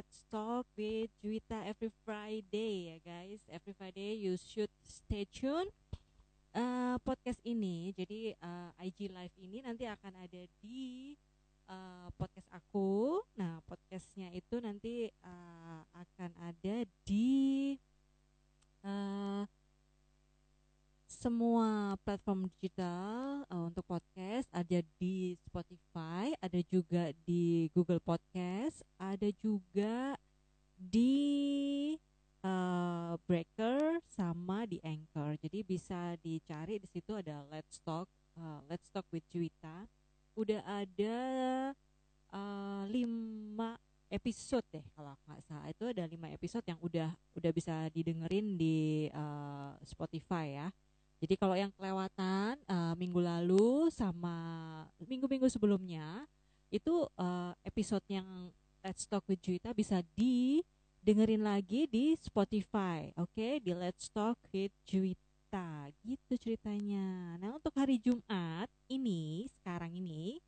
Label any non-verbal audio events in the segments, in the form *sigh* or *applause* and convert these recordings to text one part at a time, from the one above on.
Let's Talk with Juwita every Friday ya guys. Every Friday you should stay tune uh, podcast ini. Jadi uh, IG live ini nanti akan ada di uh, podcast aku. Nah podcastnya itu nanti uh, akan ada di uh, semua platform digital uh, untuk podcast ada di Spotify, ada juga di Google Podcast, ada juga di uh, Breaker sama di Anchor. Jadi bisa dicari di situ ada Let's Talk, uh, Let's Talk with Juwita. Udah ada uh, lima episode deh kalau nggak salah itu ada lima episode yang udah udah bisa didengerin di uh, Spotify ya. Jadi kalau yang kelewatan uh, minggu lalu sama minggu-minggu sebelumnya itu uh, episode yang Let's Talk with Juita bisa didengerin lagi di Spotify, oke? Okay? Di Let's Talk with Juita, gitu ceritanya. Nah untuk hari Jumat ini sekarang ini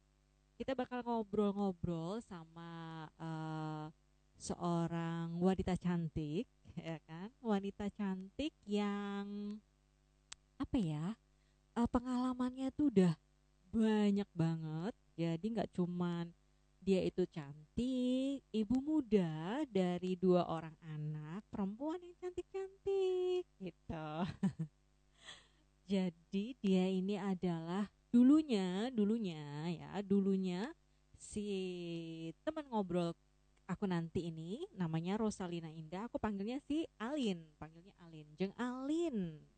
kita bakal ngobrol-ngobrol sama uh, seorang wanita cantik, ya kan? Wanita cantik yang apa ya? Uh, pengalamannya tuh udah banyak banget. Jadi nggak cuman dia itu cantik ibu muda dari dua orang anak perempuan yang cantik-cantik gitu. *laughs* Jadi dia ini adalah dulunya dulunya ya dulunya si teman ngobrol aku nanti ini namanya Rosalina Indah aku panggilnya si Alin panggilnya Alin jeng Alin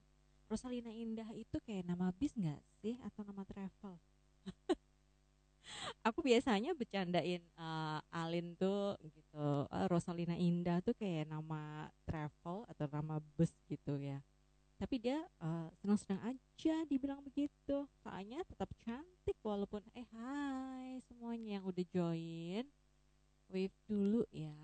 Rosalina Indah itu kayak nama bis nggak sih? Atau nama travel? *laughs* aku biasanya bercandain uh, Alin tuh gitu. Uh, Rosalina Indah tuh kayak nama travel atau nama bus gitu ya. Tapi dia uh, senang-senang aja dibilang begitu. Soalnya tetap cantik walaupun eh hai semuanya yang udah join. Wave dulu ya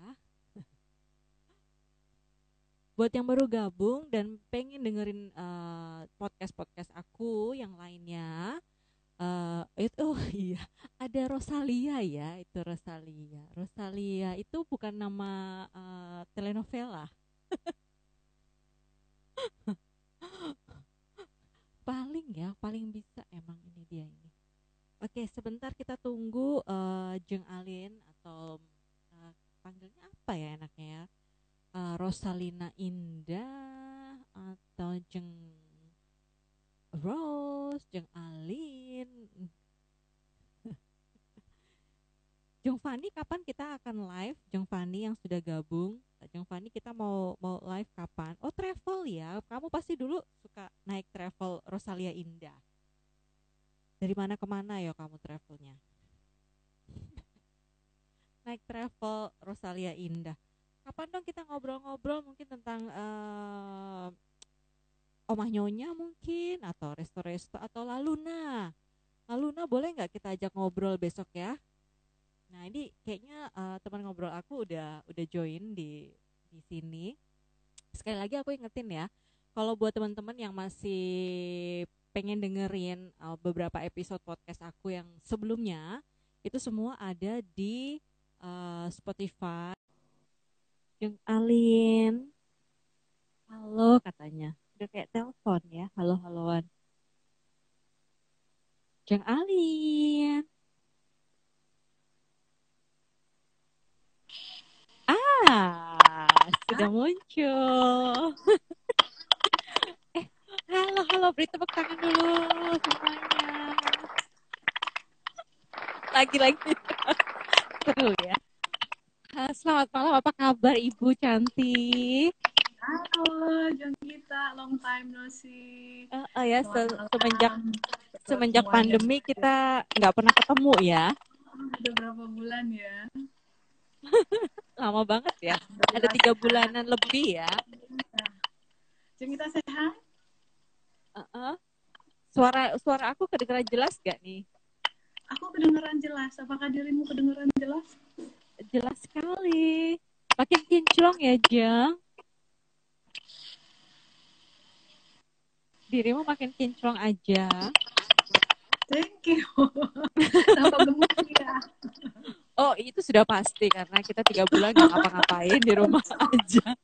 buat yang baru gabung dan pengen dengerin uh, podcast-podcast aku yang lainnya uh, itu oh *laughs* iya ada Rosalia ya itu Rosalia. Rosalia itu bukan nama uh, telenovela. *laughs* Paling ya paling bisa emang ini dia ini. Oke sebentar kita tunggu uh, Jeng Alin atau uh, panggilnya apa ya enaknya ya uh, Rosalina Indah atau Jeng Rose, Jeng Alin. *laughs* Jeng Fani kapan kita akan live? Jeng Fani yang sudah gabung, Jeng Fani kita mau mau live kapan? Oh travel ya, kamu pasti dulu suka naik travel Rosalia Indah. Dari mana ke mana ya kamu travelnya? *laughs* naik travel Rosalia Indah kapan dong kita ngobrol-ngobrol? Mungkin tentang uh, omah nyonya mungkin atau resto-resto atau laluna laluna boleh nggak kita ajak ngobrol besok ya? Nah ini kayaknya uh, teman ngobrol aku udah udah join di di sini. Sekali lagi aku ingetin ya kalau buat teman-teman yang masih pengen dengerin uh, beberapa episode podcast aku yang sebelumnya itu semua ada di uh, Spotify Jeng Alin. Halo katanya. Udah kayak telepon ya. Halo-haloan. Jeng Alin. Ah, sudah muncul. *laughs* eh, halo, halo. Beri tepuk tangan dulu semuanya. Lagi-lagi. *laughs* Seru ya. Selamat malam, apa kabar Ibu cantik? Halo, Jonggita, long time no see. Uh, uh, ya, se semenjak semenjak pandemi kita nggak pernah ketemu ya. Udah berapa bulan ya? *laughs* Lama banget ya. Ada tiga bulanan lebih ya. Jonggita sehat? Uh -uh. Suara suara aku kedengeran jelas gak nih? Aku kedengeran jelas. Apakah dirimu kedengeran jelas? Jelas sekali. Makin kinclong ya, Jeng. Dirimu makin kinclong aja. Thank you. *laughs* Tambah gemuk ya. Oh itu sudah pasti karena kita tiga bulan nggak ngapa-ngapain di rumah *laughs* aja.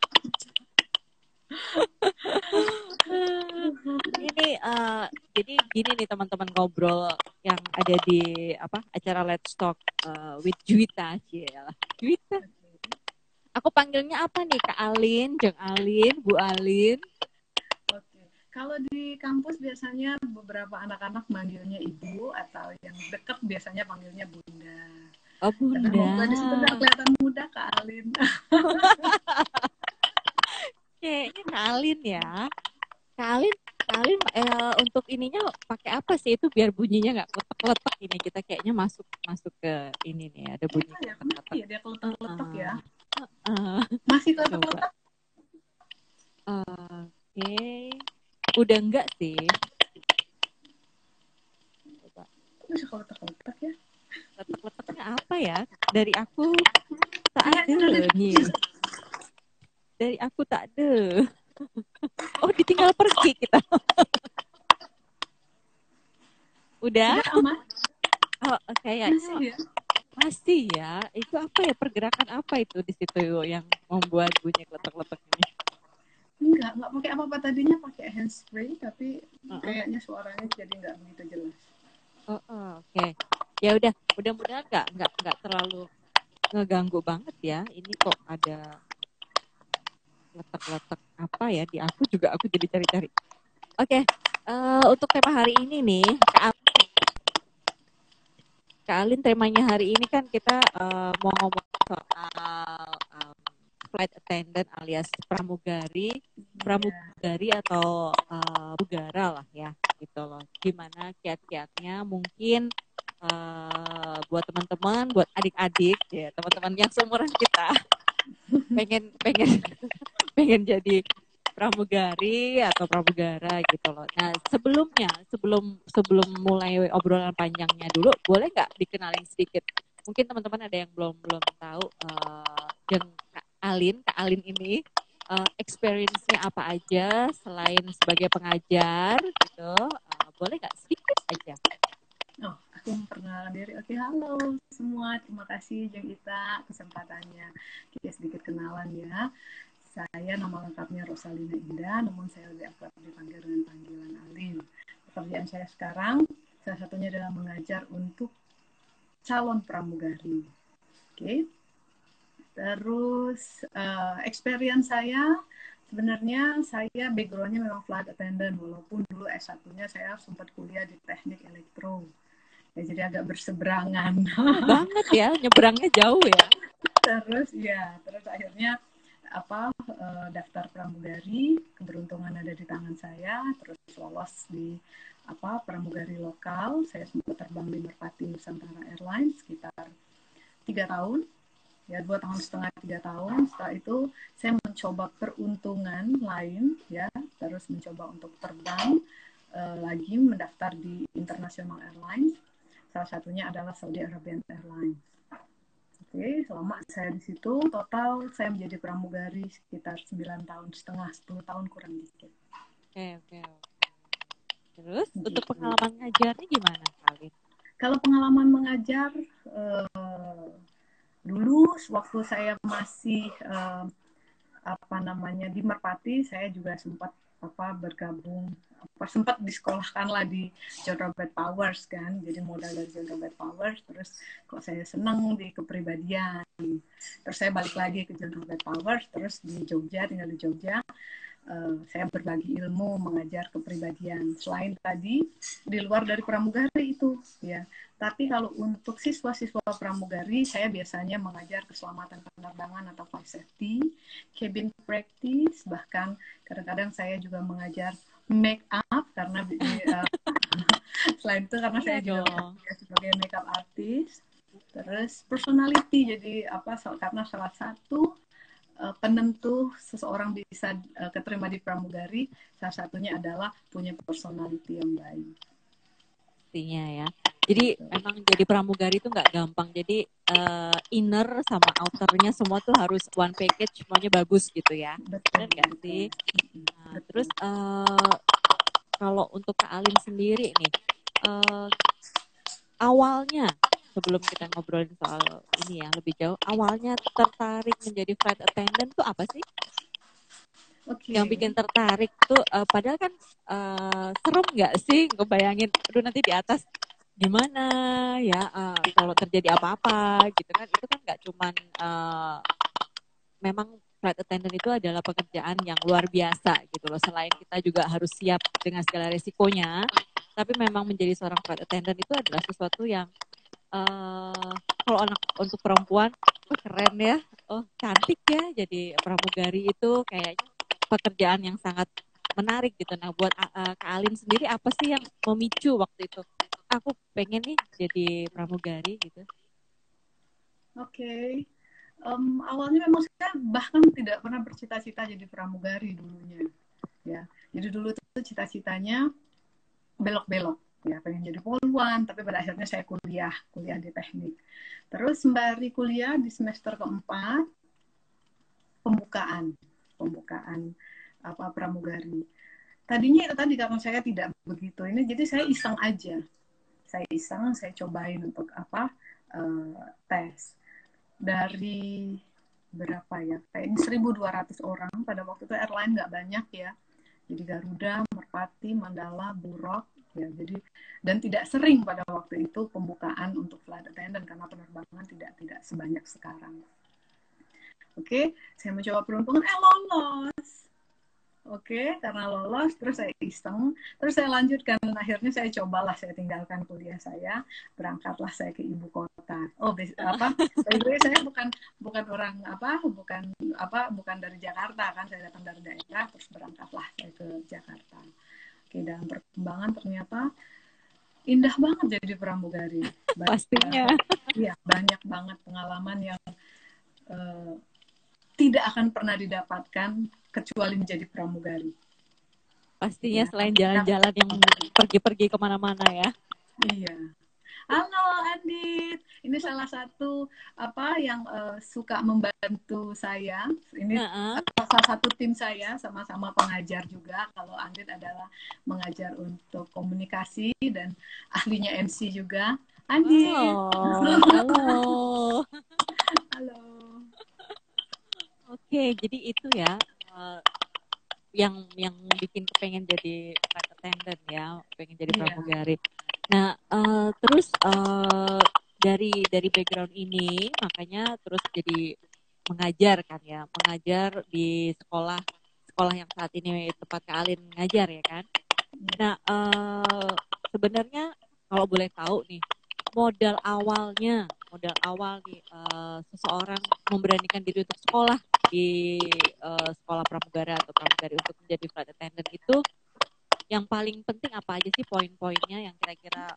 Ini uh, jadi gini nih teman-teman ngobrol yang ada di apa acara Let's Talk uh, with Juwita lah Juwita. Aku panggilnya apa nih? Kak Alin Jeng Alin Bu Alin. Oke. Kalau di kampus biasanya beberapa anak-anak manggilnya ibu atau yang deket biasanya panggilnya bunda. Oh bunda. Karena sebentar kelihatan muda Kak Alin. *laughs* Kayaknya Kak Alin ya. Kak Alin, Kak Alin eh, untuk ininya pakai apa sih itu biar bunyinya nggak letek-letek ini kita kayaknya masuk masuk ke ini nih ada bunyi ya, kenapa ya dia keletek-letek uh, ya? Uh, Masih keletek-letek? Oke, okay. udah enggak sih? Coba. Masih keletek-letek ya? Letek-leteknya apa ya? Dari aku tak ada nih dari aku tak ada. *laughs* Oh, ditinggal pergi kita. *laughs* Udah? aman? Oh, masih ya? masih ya. Itu apa ya pergerakan apa itu di situ yang membuat bunyi letak-letak ini? Enggak, enggak pakai apa-apa tadinya pakai handspray tapi uh -uh. kayaknya suaranya jadi enggak begitu jelas. Oh, oh oke. Okay. Ya udah, mudah-mudahan enggak enggak enggak terlalu ngeganggu banget ya. Ini kok ada letak-letak apa ya di aku juga aku jadi cari-cari. Oke, okay, uh, eh, untuk tema hari ini nih, Kak, Kak Alin temanya hari ini kan kita uh, mau ngomong soal um, flight attendant alias pramugari, pramugari atau uh, bugara lah ya, gitu loh. Gimana kiat-kiatnya mungkin uh, buat teman-teman, buat adik-adik ya, teman-teman yang seumuran kita *laughs* pengen pengen pengen jadi pramugari atau pramugara gitu loh. Nah sebelumnya sebelum sebelum mulai obrolan panjangnya dulu, boleh nggak dikenalin sedikit? Mungkin teman-teman ada yang belum belum tahu uh, Kak Alin, Kak Alin ini uh, experience-nya apa aja selain sebagai pengajar gitu. Uh, boleh nggak sedikit aja? Oh, aku memperkenalkan diri. Oke, halo semua. Terima kasih Jeng Ita kesempatannya. Kita sedikit kenalan ya. Saya nama lengkapnya Rosalina Indah, namun saya lebih akrab dipanggil dengan panggilan Alin. Pekerjaan saya sekarang, salah satunya adalah mengajar untuk calon pramugari. Oke. Okay. Terus uh, experience saya sebenarnya saya backgroundnya memang flight attendant walaupun dulu S1-nya saya sempat kuliah di teknik elektro. Ya, jadi agak berseberangan. Banget ya, nyebrangnya jauh ya. *laughs* terus ya, terus akhirnya apa uh, daftar pramugari keberuntungan ada di tangan saya terus lolos di apa pramugari lokal. Saya sempat terbang di Merpati Nusantara Airlines sekitar tiga tahun. Ya dua tahun setengah tiga tahun. Setelah itu saya mencoba peruntungan lain ya. Terus mencoba untuk terbang uh, lagi mendaftar di International Airlines. Salah satunya adalah Saudi Arabian Airlines Oke, selama saya di situ total saya menjadi pramugari sekitar 9 tahun setengah, 10 tahun kurang dikit. Oke, oke. Terus gitu. untuk pengalaman ngajarnya gimana, kali? Kalau pengalaman mengajar uh, dulu waktu saya masih uh, apa namanya di Merpati, saya juga sempat apa bergabung sempat disekolahkan lah di John Robert Powers kan jadi modal dari John Robert Powers terus kok saya seneng di kepribadian. Terus saya balik lagi ke John Robert Powers terus di Jogja tinggal di Jogja uh, saya berbagi ilmu mengajar kepribadian. Selain tadi di luar dari pramugari itu ya. Tapi kalau untuk siswa-siswa pramugari saya biasanya mengajar keselamatan penerbangan atau flight safety cabin practice bahkan kadang-kadang saya juga mengajar make up karena uh, *laughs* selain itu karena saya iya juga sebagai makeup artist terus personality jadi apa karena salah satu uh, penentu seseorang bisa uh, keterima di pramugari salah satunya adalah punya personality yang baik. Pastinya ya jadi emang jadi pramugari itu nggak gampang jadi uh, inner sama outernya semua tuh harus one package semuanya bagus gitu ya betul kan sih nah, terus uh, kalau untuk Kak Alin sendiri nih uh, awalnya sebelum kita ngobrolin soal ini ya lebih jauh, awalnya tertarik menjadi flight attendant tuh apa sih? Oke. Yang bikin tertarik tuh, uh, padahal kan uh, serem nggak sih? Ngebayangin, aduh nanti di atas gimana ya uh, kalau terjadi apa-apa gitu kan? Itu kan nggak cuman uh, memang flight attendant itu adalah pekerjaan yang luar biasa gitu loh. Selain kita juga harus siap dengan segala resikonya, tapi memang menjadi seorang flight attendant itu adalah sesuatu yang uh, kalau anak untuk perempuan oh keren ya, oh cantik ya. Jadi pramugari itu kayaknya pekerjaan yang sangat menarik gitu. Nah, buat uh, Kak Alin sendiri apa sih yang memicu waktu itu? Aku pengen nih jadi pramugari gitu. Oke. Okay. Um, awalnya memang saya bahkan tidak pernah bercita-cita jadi pramugari dulunya. Ya. Jadi dulu itu cita-citanya belok-belok ya pengen jadi poluan tapi pada akhirnya saya kuliah kuliah di teknik terus sembari kuliah di semester keempat pembukaan pembukaan apa pramugari. Tadinya itu tadi karena saya tidak begitu ini, jadi saya iseng aja. Saya iseng, saya cobain untuk apa uh, tes dari berapa ya? Kayaknya 1.200 orang pada waktu itu airline nggak banyak ya. Jadi Garuda, Merpati, Mandala, Burok, ya jadi dan tidak sering pada waktu itu pembukaan untuk flight attendant karena penerbangan tidak tidak sebanyak sekarang. Oke, saya mencoba peruntungan, eh lolos. Oke, karena lolos, terus saya iseng, terus saya lanjutkan. Akhirnya saya cobalah, saya tinggalkan kuliah saya, berangkatlah saya ke ibu kota. Oh, apa? By saya bukan bukan orang apa, bukan apa, bukan dari Jakarta kan, saya datang dari daerah, terus berangkatlah saya ke Jakarta. Oke, dalam perkembangan ternyata indah banget jadi pramugari. *laughs* Pastinya. Iya, banyak banget pengalaman yang uh, tidak akan pernah didapatkan kecuali menjadi pramugari. Pastinya ya. selain jalan-jalan yang pergi-pergi ke mana-mana ya. Iya. Halo Andit, ini salah satu apa yang uh, suka membantu saya. Ini uh -uh. salah satu tim saya, sama-sama pengajar juga. Kalau Andit adalah mengajar untuk komunikasi dan ahlinya MC juga. Andit. Oh, halo. *laughs* halo. Oke, jadi itu ya uh, yang yang bikin pengen jadi flight attendant ya, pengen jadi iya. pramugari. Nah, uh, terus uh, dari dari background ini makanya terus jadi mengajar kan ya, mengajar di sekolah sekolah yang saat ini tempat Alin ngajar ya kan. Nah, uh, sebenarnya kalau boleh tahu nih, modal awalnya, modal awal nih uh, seseorang memberanikan diri untuk sekolah di uh, sekolah pramugara atau pramugari untuk menjadi flight attendant itu yang paling penting apa aja sih poin-poinnya yang kira-kira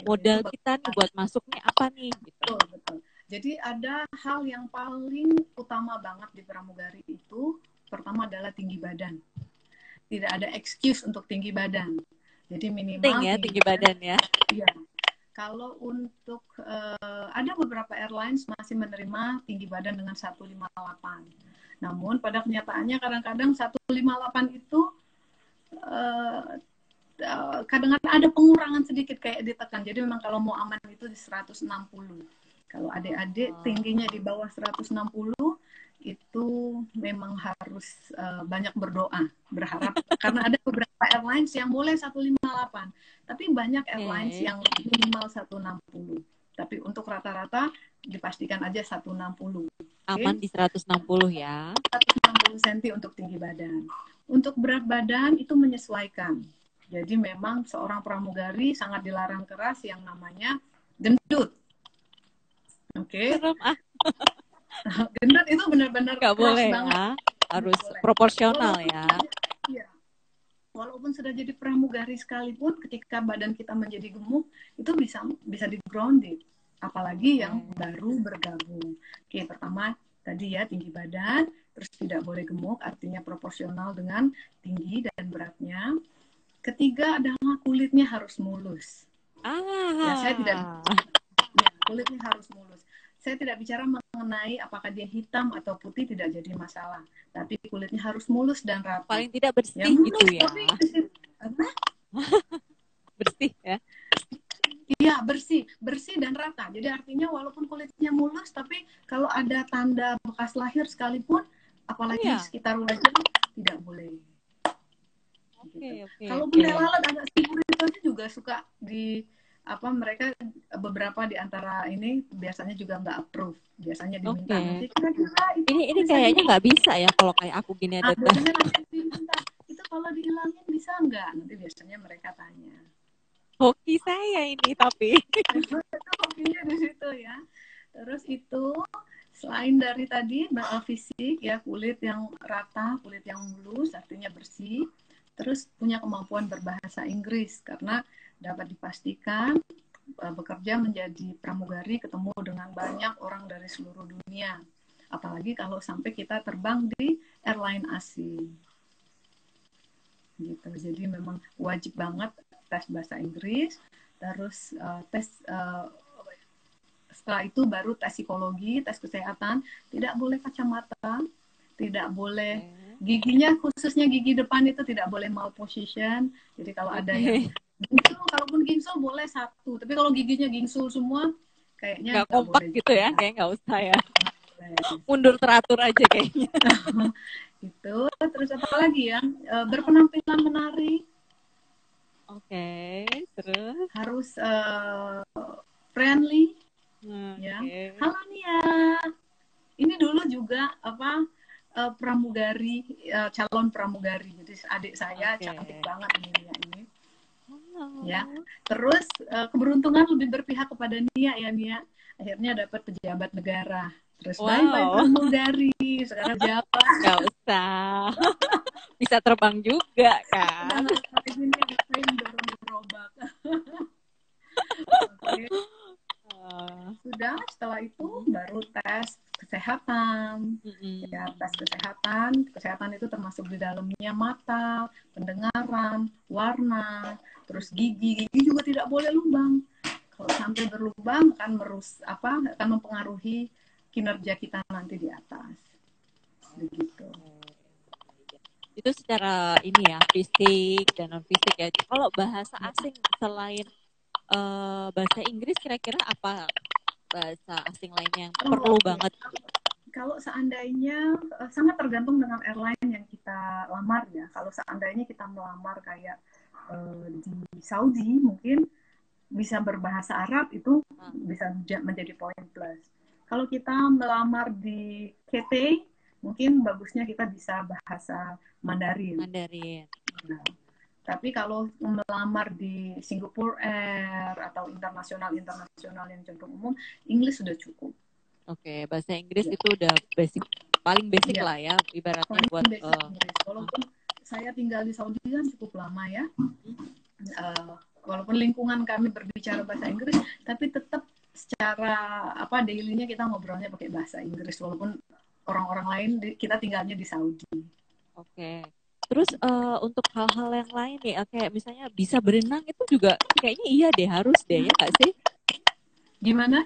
modal kita nih buat masuk nih apa nih gitu. Betul, betul. Jadi ada hal yang paling utama banget di pramugari itu pertama adalah tinggi badan. Tidak ada excuse untuk tinggi badan. Jadi minimal Penting ya tinggi badan, badan ya. Iya. Kalau untuk uh, ada beberapa airlines masih menerima tinggi badan dengan 158 namun pada kenyataannya kadang-kadang 158 itu uh, kadang-kadang ada pengurangan sedikit kayak ditekan. Jadi memang kalau mau aman itu di 160. Kalau adik-adik tingginya di bawah 160 itu memang harus uh, banyak berdoa, berharap *laughs* karena ada beberapa airlines yang boleh 158, tapi banyak airlines okay. yang minimal 160. Tapi untuk rata-rata dipastikan aja 160. Aman di 160 ya. 160 cm untuk tinggi badan. Untuk berat badan itu menyesuaikan. Jadi memang seorang pramugari sangat dilarang keras yang namanya gendut. Oke. Okay? Ah. *laughs* *laughs* gendut itu benar-benar keras boleh banget. Ya. Harus boleh. proporsional walaupun ya. Iya. Walaupun sudah jadi pramugari sekalipun ketika badan kita menjadi gemuk itu bisa bisa di grounded apalagi yang baru bergabung. Oke, pertama tadi ya tinggi badan, terus tidak boleh gemuk, artinya proporsional dengan tinggi dan beratnya. Ketiga adalah kulitnya harus mulus. Ah. Ya, saya tidak *laughs* ya, kulitnya harus mulus. Saya tidak bicara mengenai apakah dia hitam atau putih tidak jadi masalah, tapi kulitnya harus mulus dan rapi. Paling tidak bersih ya, gitu ya. *laughs* Bersih ya Iya, ya bersih, bersih dan rata. Jadi artinya walaupun kulitnya mulus, tapi kalau ada tanda bekas lahir sekalipun, apalagi Iya. sekitar wajah tidak boleh. Oke, Gitu. oke. Kalau bunda lalat agak simpul itu juga suka di apa mereka beberapa di antara ini biasanya juga nggak approve. Biasanya diminta Oke. nanti kira-kira itu Ini ini kayaknya nggak bisa ya kalau kayak aku gini Ah, ada diminta itu kalau dihilangin bisa nggak? Nanti biasanya mereka tanya. Hoki saya ini tapi. itu hobinya di situ ya. Terus itu selain dari tadi fisik ya kulit yang rata, kulit yang mulus artinya bersih, terus punya kemampuan berbahasa Inggris karena dapat dipastikan eh, bekerja menjadi pramugari ketemu dengan banyak orang dari seluruh dunia. Apalagi kalau sampai kita terbang di airline asing. Gitu. Jadi memang wajib banget tes bahasa Inggris, terus eh, tes eh, setelah itu baru tes psikologi, tes kesehatan, tidak boleh kacamata, tidak boleh giginya khususnya gigi depan itu tidak boleh malposition. Jadi kalau ada yang gingsul, kalaupun gingsul boleh satu, tapi kalau giginya gingsul semua kayaknya nggak kompak boleh gitu ya, kayak nggak usah ya. Mundur teratur aja kayaknya. *laughs* Gitu. Terus apa lagi ya? Eh, berpenampilan menarik, Oke, terus. harus eh, friendly. Hmm, Ya. Halo Nia. Ini dulu juga apa eh, pramugari eh, calon pramugari. Jadi adik saya Oke. cantik banget ini Nia ini. Halo. Ya. Terus eh, keberuntungan lebih berpihak kepada Nia ya Nia. Akhirnya dapat pejabat negara. Terus Wow. bye bye pramugari. Sekarang jabat. Nggak usah. *laughs* Bisa terbang juga kan. Ngapain dorong gerobak. *laughs* Ah, Sudah setelah itu baru tes kesehatan. mm-mm. ya tes kesehatan kesehatan itu termasuk di dalamnya mata pendengaran warna terus gigi gigi juga tidak boleh lubang kalau sampai berlubang akan merus apa akan mempengaruhi kinerja kita nanti di atas begitu Itu secara ini ya, fisik dan non fisik ya. Kalau bahasa asing selain eh, bahasa Inggris kira-kira apa bahasa asing lainnya yang Oh, perlu oke. banget? kalau seandainya eh, sangat tergantung dengan airline yang kita lamar ya kalau seandainya kita melamar kayak eh, di Saudi mungkin bisa berbahasa Arab itu Ah. bisa menja- menjadi poin plus kalau kita melamar di KT mungkin bagusnya kita bisa bahasa Mandarin Mandarin. Nah, tapi kalau melamar di Singapore Air atau internasional internasional yang cenderung umum Inggris sudah cukup Oke, bahasa Inggris Ya. itu udah basic paling basic Iya. lah ya ibaratnya paling buat basic eh, Inggris. Walaupun saya tinggal di Saudi kan cukup lama ya. Eh, walaupun lingkungan kami berbicara bahasa Inggris, tapi tetap secara apa dailynya kita ngobrolnya pakai bahasa Inggris walaupun orang-orang lain kita tinggalnya di Saudi. Oke. Terus eh, untuk hal-hal yang lain nih, eh, kayak misalnya bisa berenang itu juga kayaknya iya deh harus deh ya nggak sih? Gimana?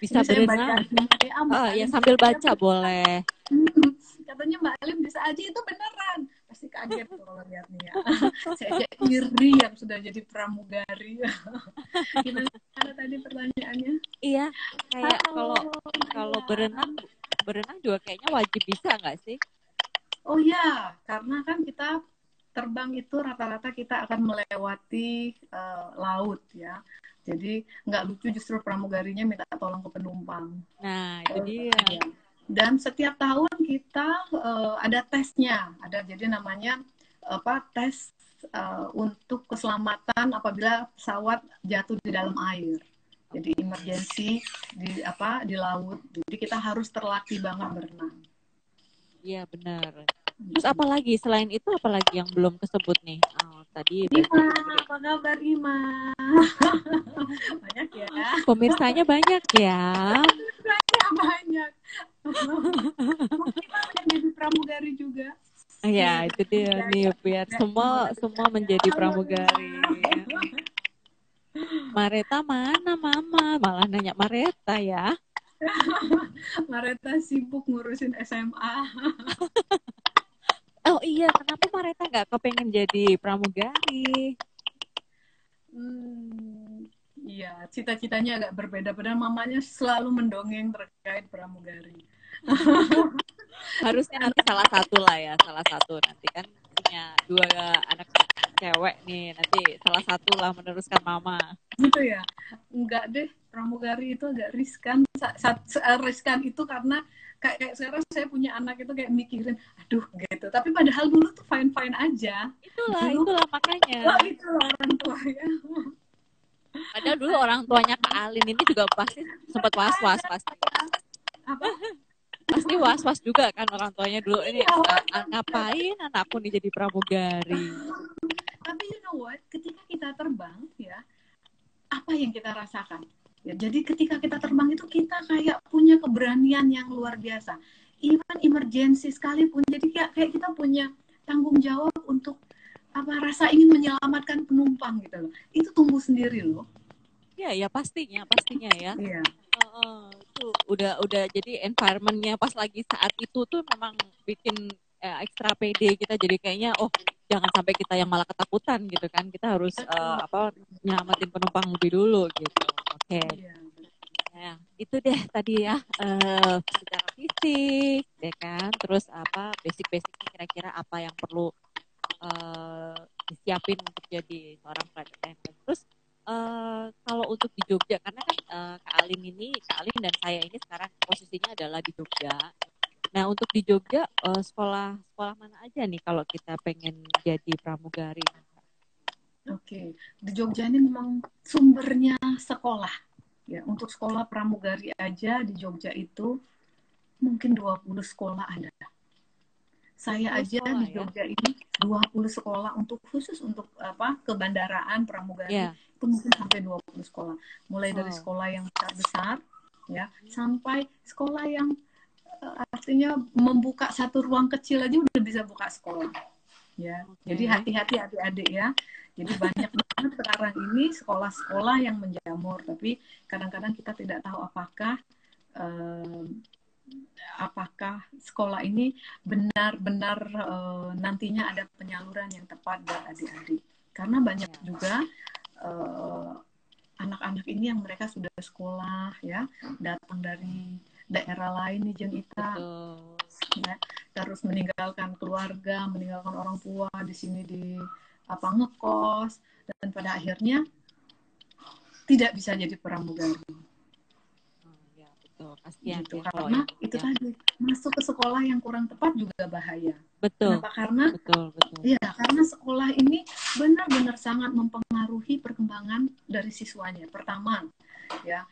Bisa baca berenang. WA, Mbak Oh ya Alim. sambil baca boleh. Katanya Mbak Alim bisa aja itu beneran. Pasti kaget tuh kalau lihat nih ya. *laughs* saya aja iri yang sudah jadi pramugari. *laughs* Gimana tadi pertanyaannya? Iya, kayak kalau kalau berenang berenang juga kayaknya wajib bisa nggak sih? Oh ya, karena kan kita terbang itu rata-rata kita akan melewati eh, laut ya. Jadi nggak lucu justru pramugarinya minta tolong ke penumpang. Nah itu Oh, dia. iya. Dan setiap tahun kita eh, ada tesnya, ada jadi namanya apa tes eh, untuk keselamatan apabila pesawat jatuh di dalam air. Jadi emergency di apa di laut. Jadi kita harus terlatih banget berenang. Iya benar. Terus apa lagi selain itu apa lagi yang belum kesebut nih? Oh, tadi Ima, apa kabar Ima? *laughs* banyak ya. Pemirsanya banyak ya. Banyak, banyak. Mungkin Ima pengen jadi pramugari juga. Ya itu dia nih biar semua semua menjadi pramugari. Mareta mana mama? Malah nanya Mareta ya. *laughs* Mareta sibuk ngurusin SMA. *laughs* Oh iya, kenapa Mareta nggak kepengen jadi pramugari? Hmm, Iya, cita-citanya agak berbeda. Padahal mamanya selalu mendongeng terkait pramugari. *laughs* Harusnya nanti salah satu lah ya, salah satu nanti kan punya dua anak cewek nih, nanti salah satu lah meneruskan mama. Gitu ya? Enggak deh, pramugari itu agak riskan. Riskan itu karena kayak, kayak sekarang saya punya anak itu kayak mikirin, aduh gitu. Tapi padahal dulu tuh fine fine aja. Itulah, dulu, itulah makanya. Oh, itulah orang tua ya. Padahal dulu orang tuanya Kak Alin ini juga pasti sempat was-was pasti. Apa? Pasti was-was juga kan orang tuanya dulu ini uh, ngapain anakku nih jadi pramugari. *laughs* Tapi you know what? Ketika kita terbang ya, apa yang kita rasakan? Ya, jadi ketika kita terbang itu kita kayak punya keberanian yang luar biasa. Even emergency sekalipun, jadi kayak, kayak kita punya tanggung jawab untuk apa rasa ingin menyelamatkan penumpang gitu loh itu tumbuh sendiri loh ya ya pastinya pastinya ya iya uh, itu udah udah jadi environmentnya pas lagi saat itu tuh memang bikin eh, ekstra pede kita jadi kayaknya oh jangan sampai kita yang malah ketakutan gitu kan kita harus uh, apa nyelamatin penumpang lebih dulu gitu oke okay. iya. Nah, itu deh tadi ya uh, secara fisik, ya kan. Terus apa basic-basicnya kira-kira apa yang perlu uh, disiapin untuk jadi seorang flight attendant. Terus uh, kalau untuk di Jogja, karena kan uh, Kak Alin ini, Kak Alin dan saya ini sekarang posisinya adalah di Jogja. Nah untuk di Jogja uh, sekolah sekolah mana aja nih kalau kita pengen jadi pramugari? Oke, di Jogja ini memang sumbernya sekolah. Ya, untuk sekolah pramugari aja di Jogja itu mungkin 20 sekolah ada saya aja sekolah, di ya? Jogja ya? ini 20 sekolah untuk khusus untuk apa kebandaraan pramugari yeah. itu mungkin sampai 20 sekolah. Mulai oh. dari sekolah yang besar-besar ya sampai sekolah yang artinya membuka satu ruang kecil aja udah bisa buka sekolah. Ya. Okay. Jadi hati-hati adik-adik ya. Jadi banyak banget sekarang ini sekolah-sekolah yang menjamur, tapi kadang-kadang kita tidak tahu apakah uh, apakah sekolah ini benar-benar uh, nantinya ada penyaluran yang tepat buat adik-adik. Karena banyak ya. juga eh, anak-anak ini yang mereka sudah sekolah ya, datang dari daerah lain nih Jeng Ita. Ya, terus meninggalkan keluarga, meninggalkan orang tua di sini di apa ngekos dan pada akhirnya tidak bisa jadi pramugari Betul, kasihan gitu. ya, karena ya. itu ya. tadi masuk ke sekolah yang kurang tepat juga bahaya. Betul. Kenapa? Karena betul, betul. Ya, karena sekolah ini benar-benar sangat mempengaruhi perkembangan dari siswanya. Pertama, ya,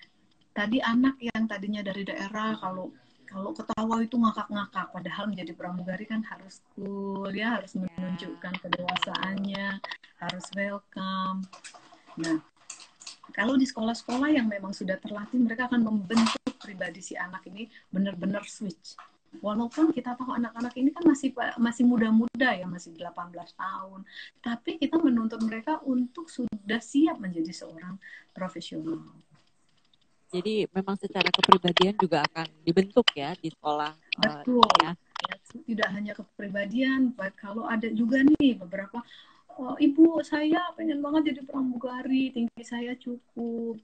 tadi anak yang tadinya dari daerah kalau kalau ketawa itu ngakak-ngakak padahal menjadi pramugari kan harus cool ya harus menunjukkan kedewasaannya harus welcome nah kalau di sekolah-sekolah yang memang sudah terlatih, mereka akan membentuk pribadi si anak ini benar-benar switch. Walaupun kita tahu anak-anak ini kan masih masih muda-muda ya, masih 18 tahun. Tapi kita menuntut mereka untuk sudah siap menjadi seorang profesional. Jadi memang secara kepribadian juga akan dibentuk ya di sekolah. Eh, Betul. Uh, ya. Tidak hanya kepribadian, kalau ada juga nih beberapa oh, ibu saya pengen banget jadi pramugari tinggi saya cukup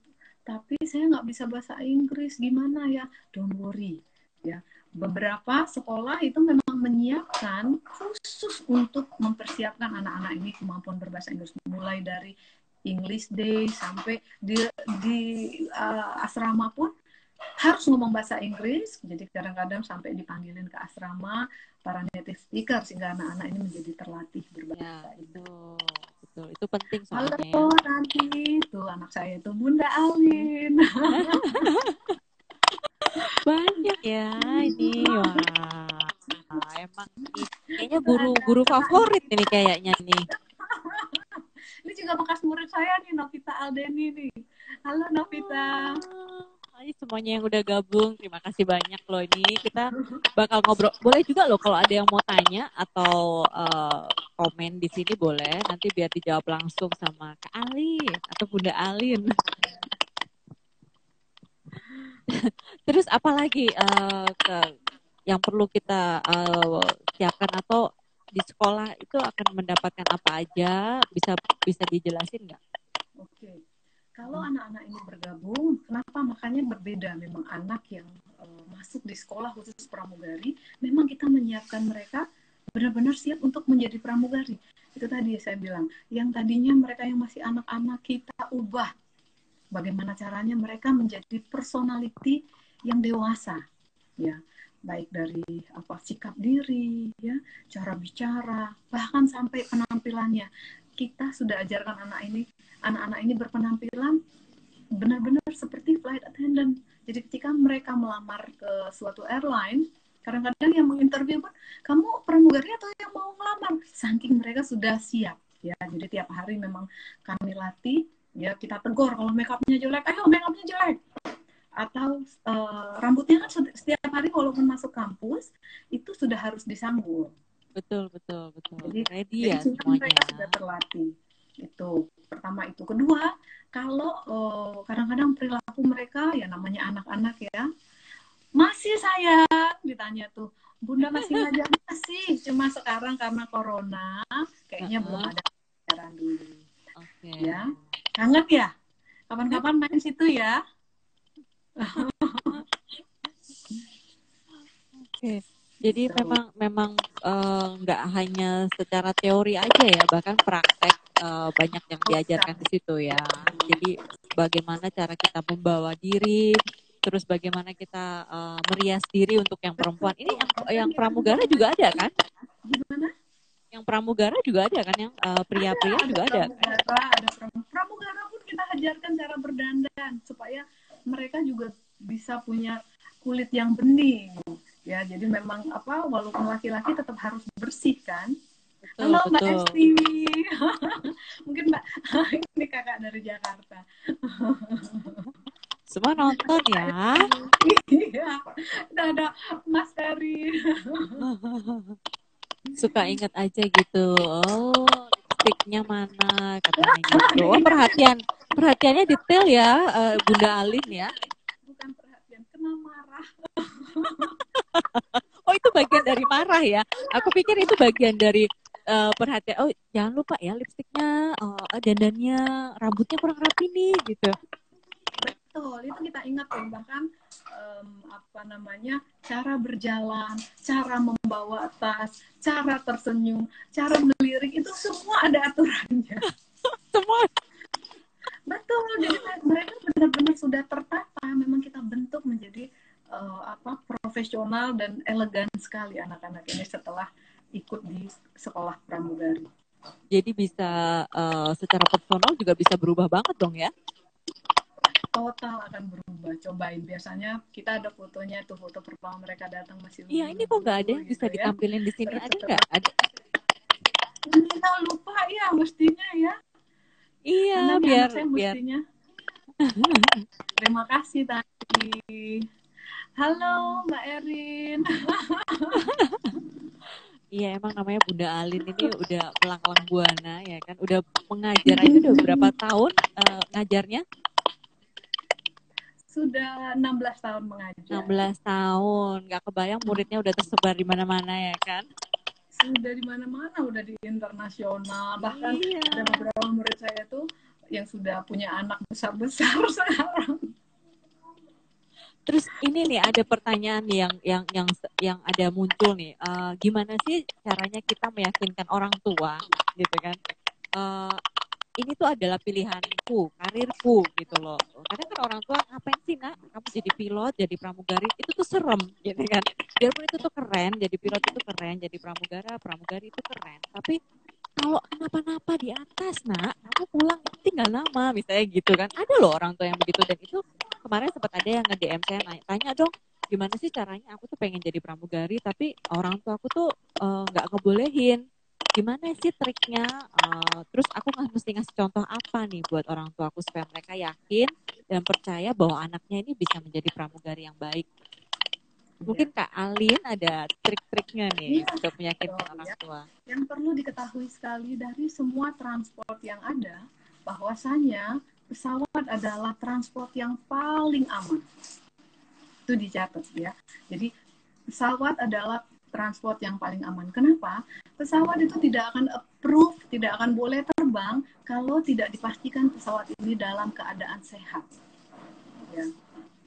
tapi saya nggak bisa bahasa Inggris gimana ya don't worry ya beberapa sekolah itu memang menyiapkan khusus untuk mempersiapkan anak-anak ini kemampuan berbahasa Inggris mulai dari English Day sampai di di uh, asrama pun harus ngomong bahasa Inggris. Jadi kadang-kadang sampai dipanggilin ke asrama para native speaker sehingga anak-anak ini menjadi terlatih berbahasa ya, itu betul itu penting soalnya. Halo nanti itu anak saya itu Bunda Alin. *laughs* Banyak ya ini. Wah emang ini kayaknya guru-guru favorit ini kayaknya nih ini juga bekas murid saya nih Novita Aldeni nih halo Novita Hai semuanya yang udah gabung, terima kasih banyak loh ini. Kita bakal ngobrol. Boleh juga loh kalau ada yang mau tanya atau uh, komen di sini boleh. Nanti biar dijawab langsung sama Kak Alin atau Bunda Alin. *laughs* Terus apa lagi uh, ke, yang perlu kita uh, siapkan atau di sekolah itu akan mendapatkan apa aja? Bisa bisa dijelasin nggak? Oke kalau anak-anak ini bergabung, kenapa makanya berbeda memang anak yang uh, masuk di sekolah khusus pramugari, memang kita menyiapkan mereka benar-benar siap untuk menjadi pramugari. Itu tadi saya bilang, yang tadinya mereka yang masih anak-anak kita ubah. Bagaimana caranya mereka menjadi personality yang dewasa, ya baik dari apa sikap diri, ya cara bicara, bahkan sampai penampilannya. Kita sudah ajarkan anak ini anak-anak ini berpenampilan benar-benar seperti flight attendant. Jadi ketika mereka melamar ke suatu airline, kadang-kadang yang menginterview pun, kamu pramugari atau yang mau melamar? Saking mereka sudah siap. Ya, jadi tiap hari memang kami latih, ya kita tegur kalau make upnya jelek, ayo make upnya jelek. Atau uh, rambutnya kan setiap hari walaupun masuk kampus, itu sudah harus disanggul. Betul, betul, betul. Jadi, Ready ya semuanya. mereka sudah terlatih itu pertama itu kedua kalau eh, kadang-kadang uh, perilaku mereka ya namanya anak-anak ya masih saya ditanya tuh bunda masih *laughs* ngajar masih cuma sekarang karena corona kayaknya uh -huh. belum ada ajaran dulu okay. ya kangen ya kapan-kapan main situ ya Oke, jadi memang memang eh, nggak uh, hanya secara teori aja ya, bahkan praktek uh, banyak yang diajarkan di situ ya. Jadi bagaimana cara kita membawa diri, terus bagaimana kita uh, merias diri untuk yang perempuan. Ini yang yang pramugara juga ada kan? Gimana? Yang pramugara juga ada kan? Yang uh, pria-pria juga ada. Pramugara, ada pramugara pun kita ajarkan cara berdandan supaya mereka juga bisa punya kulit yang bening. Ya, jadi memang apa walaupun laki-laki tetap harus bersih kan Betul, Halo Mbak Esti. *laughs* Mungkin Mbak *laughs* ini kakak dari Jakarta. *laughs* Semua nonton ya. Iya. Ada Mas Ferry. Suka ingat aja gitu. Oh, lipstiknya mana katanya gitu. Oh, perhatian. Perhatiannya detail ya, uh, Bunda Alin ya. Bukan perhatian, kena marah. *laughs* oh, itu bagian dari marah ya. Aku pikir itu bagian dari uh, perhatian oh jangan lupa ya lipstiknya uh, dandannya rambutnya kurang rapi nih gitu betul itu kita ingat ya bahkan um, apa namanya cara berjalan cara membawa tas cara tersenyum cara melirik itu semua ada aturannya *laughs* semua betul jadi mereka benar-benar sudah tertata memang kita bentuk menjadi uh, apa profesional dan elegan sekali anak-anak ini setelah ikut di sekolah pramugari. Jadi bisa uh, secara personal juga bisa berubah banget dong ya? Total akan berubah. Cobain. Biasanya kita ada fotonya tuh foto pertama mereka datang masih. Iya ini kok nggak ada yang bisa gitu ya. ditampilin di sini ada nggak? Ada. Kita lupa ya mestinya ya. Iya Karena biar biar. *laughs* Terima kasih tadi. Halo Mbak Erin. *laughs* Iya emang namanya Bunda Alin ini udah pelang-pelang buana ya kan, udah mengajar aja udah *laughs* berapa tahun uh, ngajarnya? Sudah 16 tahun mengajar. 16 tahun, nggak kebayang muridnya udah tersebar di mana-mana ya kan? Sudah di mana-mana, udah di internasional, bahkan iya. ada beberapa murid saya tuh yang sudah punya anak besar-besar *laughs* sekarang. Terus ini nih ada pertanyaan nih yang yang yang yang ada muncul nih. Uh, gimana sih caranya kita meyakinkan orang tua gitu kan? Uh, ini tuh adalah pilihanku, karirku gitu loh. Kadang kan orang tua ngapain sih nak? Kamu jadi pilot, jadi pramugari itu tuh serem gitu kan. Biarpun itu tuh keren, jadi pilot itu keren, jadi pramugara, pramugari itu keren. Tapi kalau kenapa-napa di atas nak, kamu pulang tinggal nama misalnya gitu kan. Ada loh orang tua yang begitu dan itu kemarin sempat ada yang nge-DM saya nanya, tanya dong gimana sih caranya aku tuh pengen jadi pramugari tapi orang tua aku tuh eh, nggak uh, ngebolehin gimana sih triknya uh, terus aku nggak mesti ngasih contoh apa nih buat orang tua aku supaya mereka yakin dan percaya bahwa anaknya ini bisa menjadi pramugari yang baik mungkin Kak Alin ada trik-triknya nih ya, untuk meyakinkan orang ya. tua yang perlu diketahui sekali dari semua transport yang ada bahwasanya pesawat adalah transport yang paling aman. Itu dicatat ya. Jadi pesawat adalah transport yang paling aman. Kenapa? Pesawat itu tidak akan approve, tidak akan boleh terbang kalau tidak dipastikan pesawat ini dalam keadaan sehat. Ya.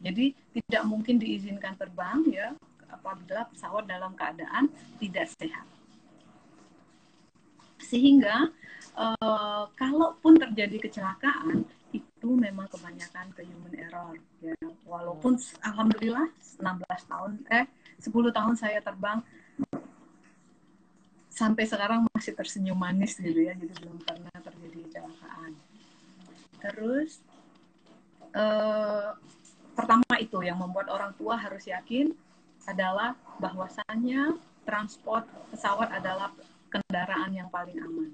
Jadi tidak mungkin diizinkan terbang ya apabila pesawat dalam keadaan tidak sehat. Sehingga uh, kalaupun terjadi kecelakaan itu memang kebanyakan ke human error ya. Walaupun alhamdulillah 16 tahun eh 10 tahun saya terbang sampai sekarang masih tersenyum manis gitu ya jadi belum pernah terjadi kecelakaan terus uh, pertama itu yang membuat orang tua harus yakin adalah bahwasannya transport pesawat adalah kendaraan yang paling aman.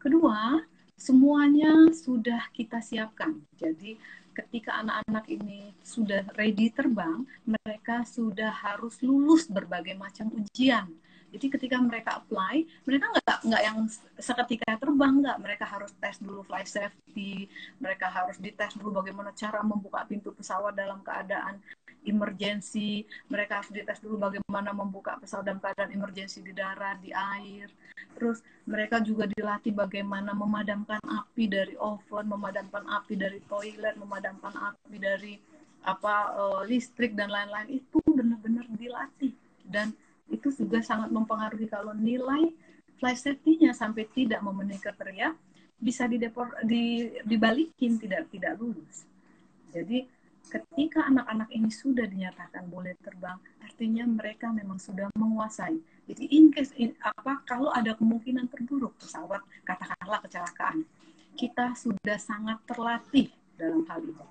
Kedua, semuanya sudah kita siapkan. Jadi ketika anak-anak ini sudah ready terbang, mereka sudah harus lulus berbagai macam ujian. Jadi ketika mereka apply, mereka nggak nggak yang seketika terbang nggak, mereka harus tes dulu flight safety, mereka harus dites dulu bagaimana cara membuka pintu pesawat dalam keadaan emergency, mereka harus dites dulu bagaimana membuka pesawat dalam keadaan emergency di darat, di air. Terus mereka juga dilatih bagaimana memadamkan api dari oven, memadamkan api dari toilet, memadamkan api dari apa uh, listrik dan lain-lain itu benar-benar dilatih dan itu juga sangat mempengaruhi kalau nilai flight safety-nya sampai tidak memenuhi kriteria bisa di, dibalikin tidak tidak lulus. Jadi ketika anak-anak ini sudah dinyatakan boleh terbang, artinya mereka memang sudah menguasai. Jadi in case in, apa kalau ada kemungkinan terburuk pesawat katakanlah kecelakaan, kita sudah sangat terlatih dalam hal itu.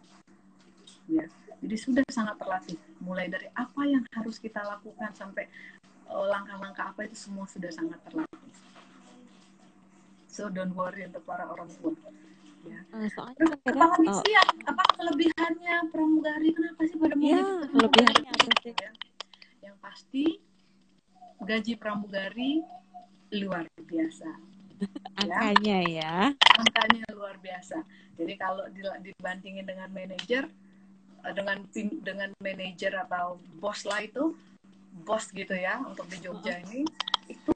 Ya, jadi sudah sangat terlatih mulai dari apa yang harus kita lakukan sampai Oh, langkah-langkah apa itu semua sudah sangat terlatih. So don't worry untuk para orang tua. Ya. Soalnya Terus, kadang, oh. ya, apa kelebihannya pramugari? Kenapa sih pada mau ya, kelebihannya apa sih? Ya. Yang pasti gaji pramugari luar biasa. *laughs* Angkanya ya. Angkanya luar biasa. Jadi kalau dibandingin dengan manajer eh, dengan dengan manajer atau bos lah itu bos gitu ya untuk di Jogja ini itu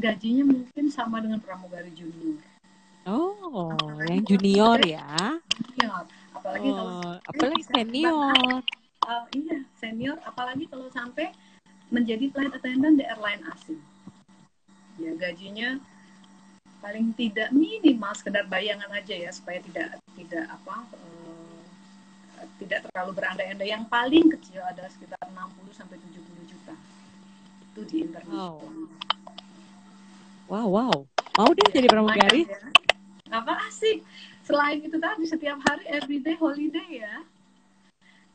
gajinya mungkin sama dengan pramugari junior. Oh, apalagi yang junior ya? Junior. Apalagi oh, kalau apalagi senior. uh, iya, senior. Apalagi kalau sampai menjadi flight attendant di airline asing. Ya gajinya paling tidak minimal sekedar bayangan aja ya supaya tidak tidak apa uh, tidak terlalu berandai-andai. Yang paling kecil adalah sekitar 60 sampai 70 itu di internet. Wow. Wow, wow. Mau deh ya, jadi pramugari? Ya. Apa asik. Selain itu tadi setiap hari everyday holiday ya.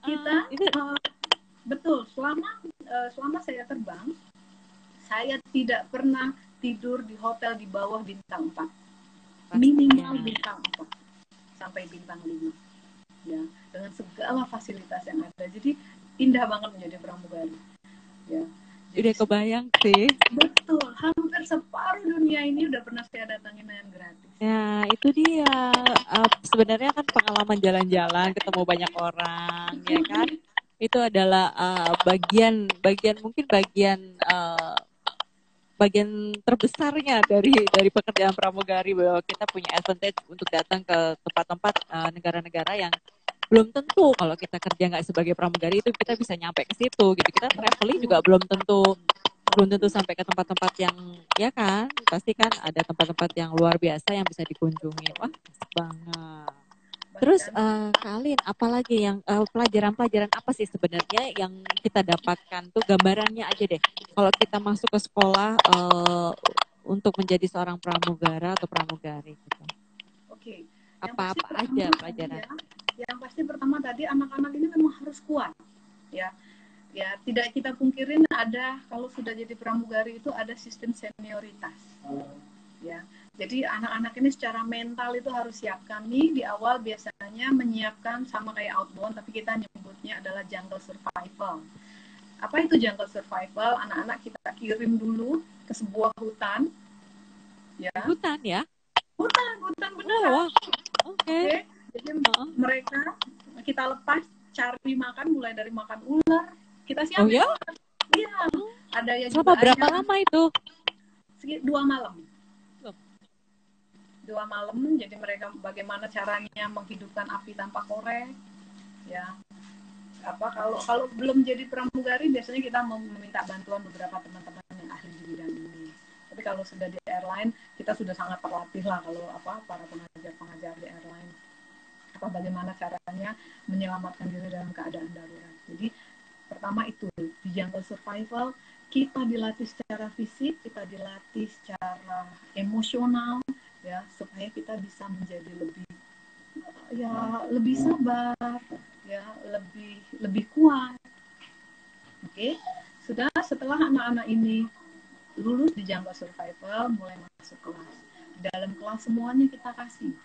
Kita uh, itu... uh, betul selama uh, selama saya terbang saya tidak pernah tidur di hotel di bawah bintang 4. Minimal bintang 4 sampai bintang 5. Ya, dengan segala fasilitas yang ada. Jadi indah banget menjadi pramugari. Ya udah kebayang sih. Betul hampir separuh dunia ini udah pernah saya datangin dengan gratis. Ya itu dia. Uh, sebenarnya kan pengalaman jalan-jalan ketemu banyak orang ya kan? Itu adalah uh, bagian bagian mungkin bagian uh, bagian terbesarnya dari dari pekerjaan pramugari bahwa kita punya advantage untuk datang ke tempat-tempat uh, negara-negara yang belum tentu kalau kita kerja nggak sebagai pramugari itu kita bisa nyampe ke situ gitu. Kita traveling juga belum tentu belum tentu sampai ke tempat-tempat yang ya kan? Pasti kan ada tempat-tempat yang luar biasa yang bisa dikunjungi. Wah banget. Terus uh, Kalin apalagi yang pelajaran pelajaran-pelajaran apa sih sebenarnya yang kita dapatkan? Tuh gambarannya aja deh. Kalau kita masuk ke sekolah uh, untuk menjadi seorang pramugara atau pramugari gitu. Oke. Okay. apa-apa aja pelajaran? ya yang pasti pertama tadi anak-anak ini memang harus kuat ya. Ya tidak kita pungkirin ada kalau sudah jadi pramugari itu ada sistem senioritas ya. Jadi anak-anak ini secara mental itu harus siap. Kami di awal biasanya menyiapkan sama kayak outbound tapi kita nyebutnya adalah jungle survival. Apa itu jungle survival? Anak-anak kita kirim dulu ke sebuah hutan ya. Hutan ya? Hutan hutan benar. Oh, oke. Okay. okay jadi mereka kita lepas cari makan mulai dari makan ular. Kita siap oh, ya? iya ada yang Selama berapa lama itu? Dua malam. Dua malam jadi mereka bagaimana caranya menghidupkan api tanpa korek ya. Apa kalau kalau belum jadi pramugari biasanya kita meminta bantuan beberapa teman-teman yang ahli di bidang ini. Tapi kalau sudah di airline kita sudah sangat terlatih lah kalau apa para pengajar-pengajar di airline apa bagaimana caranya menyelamatkan diri dalam keadaan darurat. Jadi pertama itu di jungle survival kita dilatih secara fisik kita dilatih secara emosional ya supaya kita bisa menjadi lebih ya lebih sabar ya lebih lebih kuat. Oke sudah setelah anak-anak ini lulus di Jamba Survival mulai masuk kelas. Dalam kelas semuanya kita kasih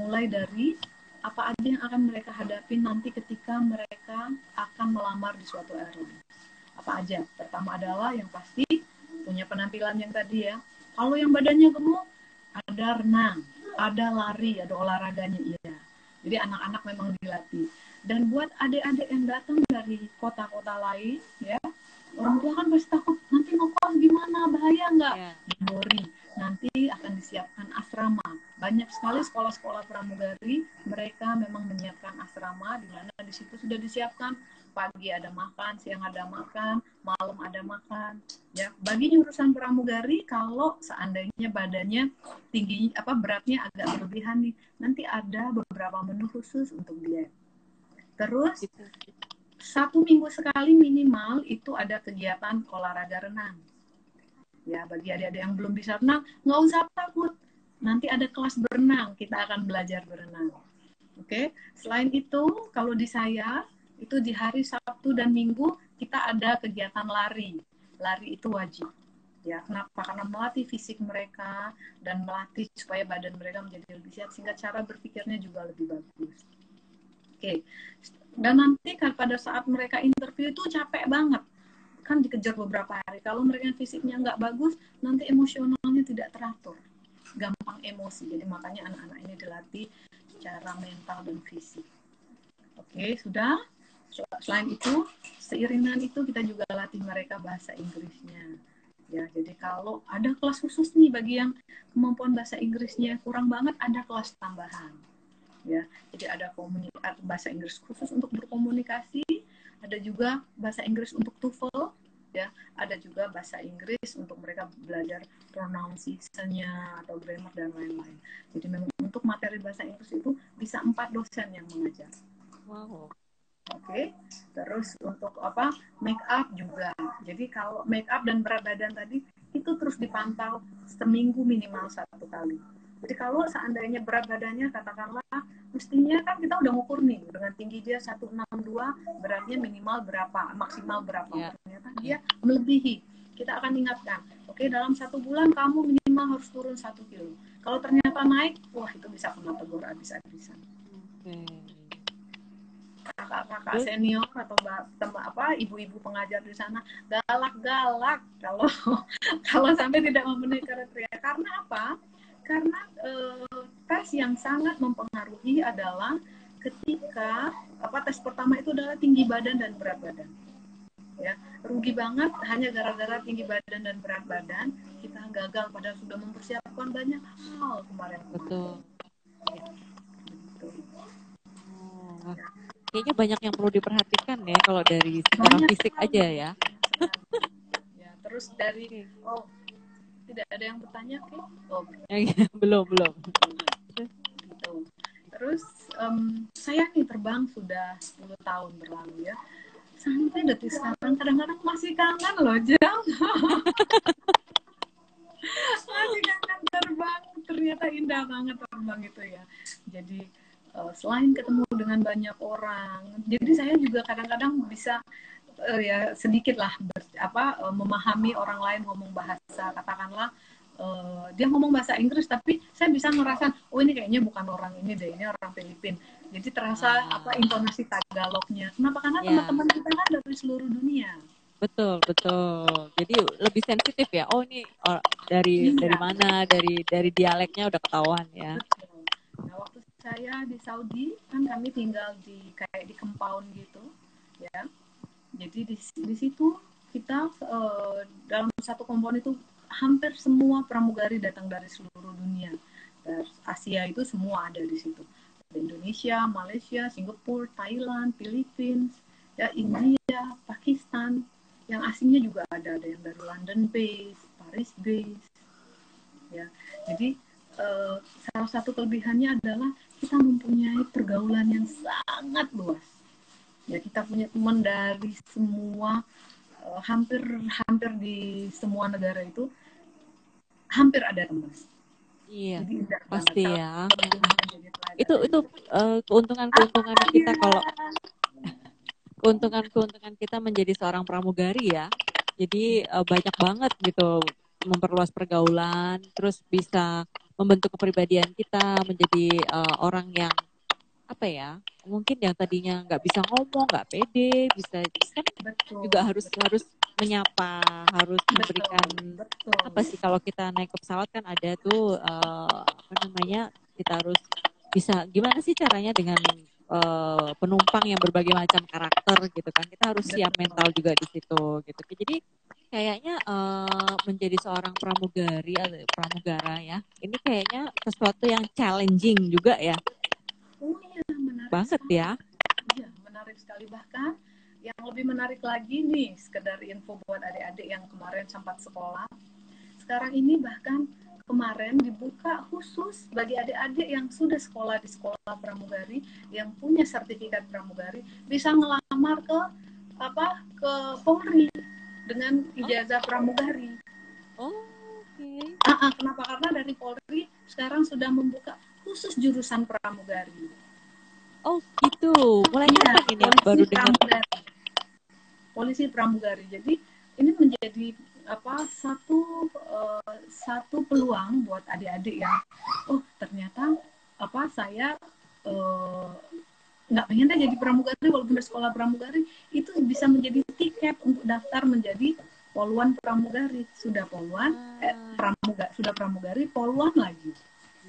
mulai dari apa aja yang akan mereka hadapi nanti ketika mereka akan melamar di suatu airline apa aja pertama adalah yang pasti punya penampilan yang tadi ya kalau yang badannya gemuk ada renang, ada lari, ada olahraganya iya. Jadi anak-anak memang dilatih. Dan buat adik-adik yang datang dari kota-kota lain, ya, orang tua kan pasti takut nanti ngokos gimana, bahaya nggak? Yeah. Nanti akan disiapkan asrama. Banyak sekali sekolah-sekolah pramugari, mereka memang menyiapkan asrama di mana di situ sudah disiapkan pagi ada makan, siang ada makan, malam ada makan. Ya, bagi jurusan pramugari kalau seandainya badannya tinggi apa beratnya agak berlebihan nih, nanti ada beberapa menu khusus untuk dia. Terus gitu. satu minggu sekali minimal itu ada kegiatan olahraga renang. Ya, bagi adik-adik yang belum bisa renang, nggak usah takut. Nanti ada kelas berenang, kita akan belajar berenang. Oke, selain itu kalau di saya itu di hari Sabtu dan Minggu kita ada kegiatan lari. Lari itu wajib. Ya, kenapa? Karena melatih fisik mereka dan melatih supaya badan mereka menjadi lebih sehat sehingga cara berpikirnya juga lebih bagus. Oke. Dan nanti kan pada saat mereka interview itu capek banget. Kan dikejar beberapa hari. Kalau mereka fisiknya nggak bagus, nanti emosionalnya tidak teratur. Gampang emosi. Jadi makanya anak-anak ini dilatih secara mental dan fisik. Oke, sudah? selain itu seiringan itu kita juga latih mereka bahasa Inggrisnya ya jadi kalau ada kelas khusus nih bagi yang kemampuan bahasa Inggrisnya kurang banget ada kelas tambahan ya jadi ada komunikasi bahasa Inggris khusus untuk berkomunikasi ada juga bahasa Inggris untuk TOEFL ya ada juga bahasa Inggris untuk mereka belajar pronunciation-nya atau grammar dan lain-lain jadi memang untuk materi bahasa Inggris itu bisa empat dosen yang mengajar wow Oke, okay. terus untuk apa make up juga. Jadi kalau make up dan berat badan tadi itu terus dipantau seminggu minimal satu kali. Jadi kalau seandainya berat badannya katakanlah mestinya kan kita udah ngukur nih dengan tinggi dia 162 beratnya minimal berapa maksimal berapa. Yeah. ternyata dia melebihi. Kita akan ingatkan oke okay, dalam satu bulan kamu minimal harus turun satu kilo. Kalau ternyata naik wah itu bisa kena tegur habis-habisan. Okay kakak-kakak senior atau teman apa ibu-ibu pengajar di sana galak-galak kalau *laughs* kalau sampai tidak memenuhi kriteria. Karena apa karena eh, tes yang sangat mempengaruhi adalah ketika apa tes pertama itu adalah tinggi badan dan berat badan. Ya rugi banget hanya gara-gara tinggi badan dan berat badan. Kita gagal pada sudah mempersiapkan banyak hal kemarin, -kemarin. betul. Ya, betul oh, kayaknya banyak yang perlu diperhatikan ya kalau dari secara fisik aja ya. ya terus dari oh tidak ada yang bertanya oke oh. *laughs* Belum belum. Gitu. terus um, saya nih terbang sudah 10 tahun berlalu ya. Sampai detik sekarang. Kadang-kadang masih kangen loh jam *laughs* masih kangen terbang. Ternyata indah banget terbang itu ya. Jadi uh, selain ketemu dengan banyak orang jadi saya juga kadang-kadang bisa uh, ya sedikit lah ber, apa uh, memahami orang lain ngomong bahasa katakanlah uh, dia ngomong bahasa Inggris tapi saya bisa ngerasakan oh ini kayaknya bukan orang ini deh ini orang Filipin. Jadi terasa ah. apa intonasi Tagalognya. Kenapa? Karena yeah. teman-teman kita kan dari seluruh dunia. Betul betul. Jadi lebih sensitif ya. Oh ini oh, dari iya. dari mana? Dari dari dialeknya udah ketahuan ya. Betul. Saya di Saudi kan kami tinggal di kayak di compound gitu ya jadi di, di situ kita uh, dalam satu compound itu hampir semua pramugari datang dari seluruh dunia Asia itu semua ada di situ. Ada Indonesia, Malaysia, Singapura, Thailand, Filipina, ya India, Pakistan. Yang asingnya juga ada, ada yang dari London base, Paris base. Ya, jadi uh, salah satu kelebihannya adalah kita mempunyai pergaulan yang sangat luas. Ya, kita punya teman dari semua uh, hampir hampir di semua negara itu hampir ada teman. Iya, Jadi, pasti ya. Itu itu uh, keuntungan-keuntungan kita kalau keuntungan-keuntungan kita menjadi seorang pramugari ya. Jadi uh, banyak banget gitu memperluas pergaulan, terus bisa membentuk kepribadian kita menjadi uh, orang yang apa ya mungkin yang tadinya nggak bisa ngomong nggak pede bisa kan betul, juga harus betul. harus menyapa harus betul, memberikan betul. apa sih kalau kita naik ke pesawat kan ada tuh uh, apa namanya kita harus bisa gimana sih caranya dengan uh, penumpang yang berbagai macam karakter gitu kan kita harus betul. siap mental juga di situ gitu jadi kayaknya uh, menjadi seorang pramugari atau pramugara ya ini kayaknya sesuatu yang challenging juga ya iya banget ya iya menarik sekali bahkan yang lebih menarik lagi nih sekedar info buat adik-adik yang kemarin sempat sekolah sekarang ini bahkan kemarin dibuka khusus bagi adik-adik yang sudah sekolah di sekolah pramugari yang punya sertifikat pramugari bisa ngelamar ke apa ke Polri dengan ijazah oh. pramugari. Oh, oke. Okay. Ah, ah, kenapa? Karena dari Polri sekarang sudah membuka khusus jurusan pramugari. Oh, gitu. Mulai ya, kapan ini baru dengar? Polisi pramugari. Jadi ini menjadi apa satu uh, satu peluang buat adik-adik yang oh ternyata apa saya uh, nggak pengen deh jadi pramugari walaupun udah sekolah pramugari itu bisa menjadi tiket untuk daftar menjadi poluan pramugari sudah poluan eh, ah. pramuga sudah pramugari poluan lagi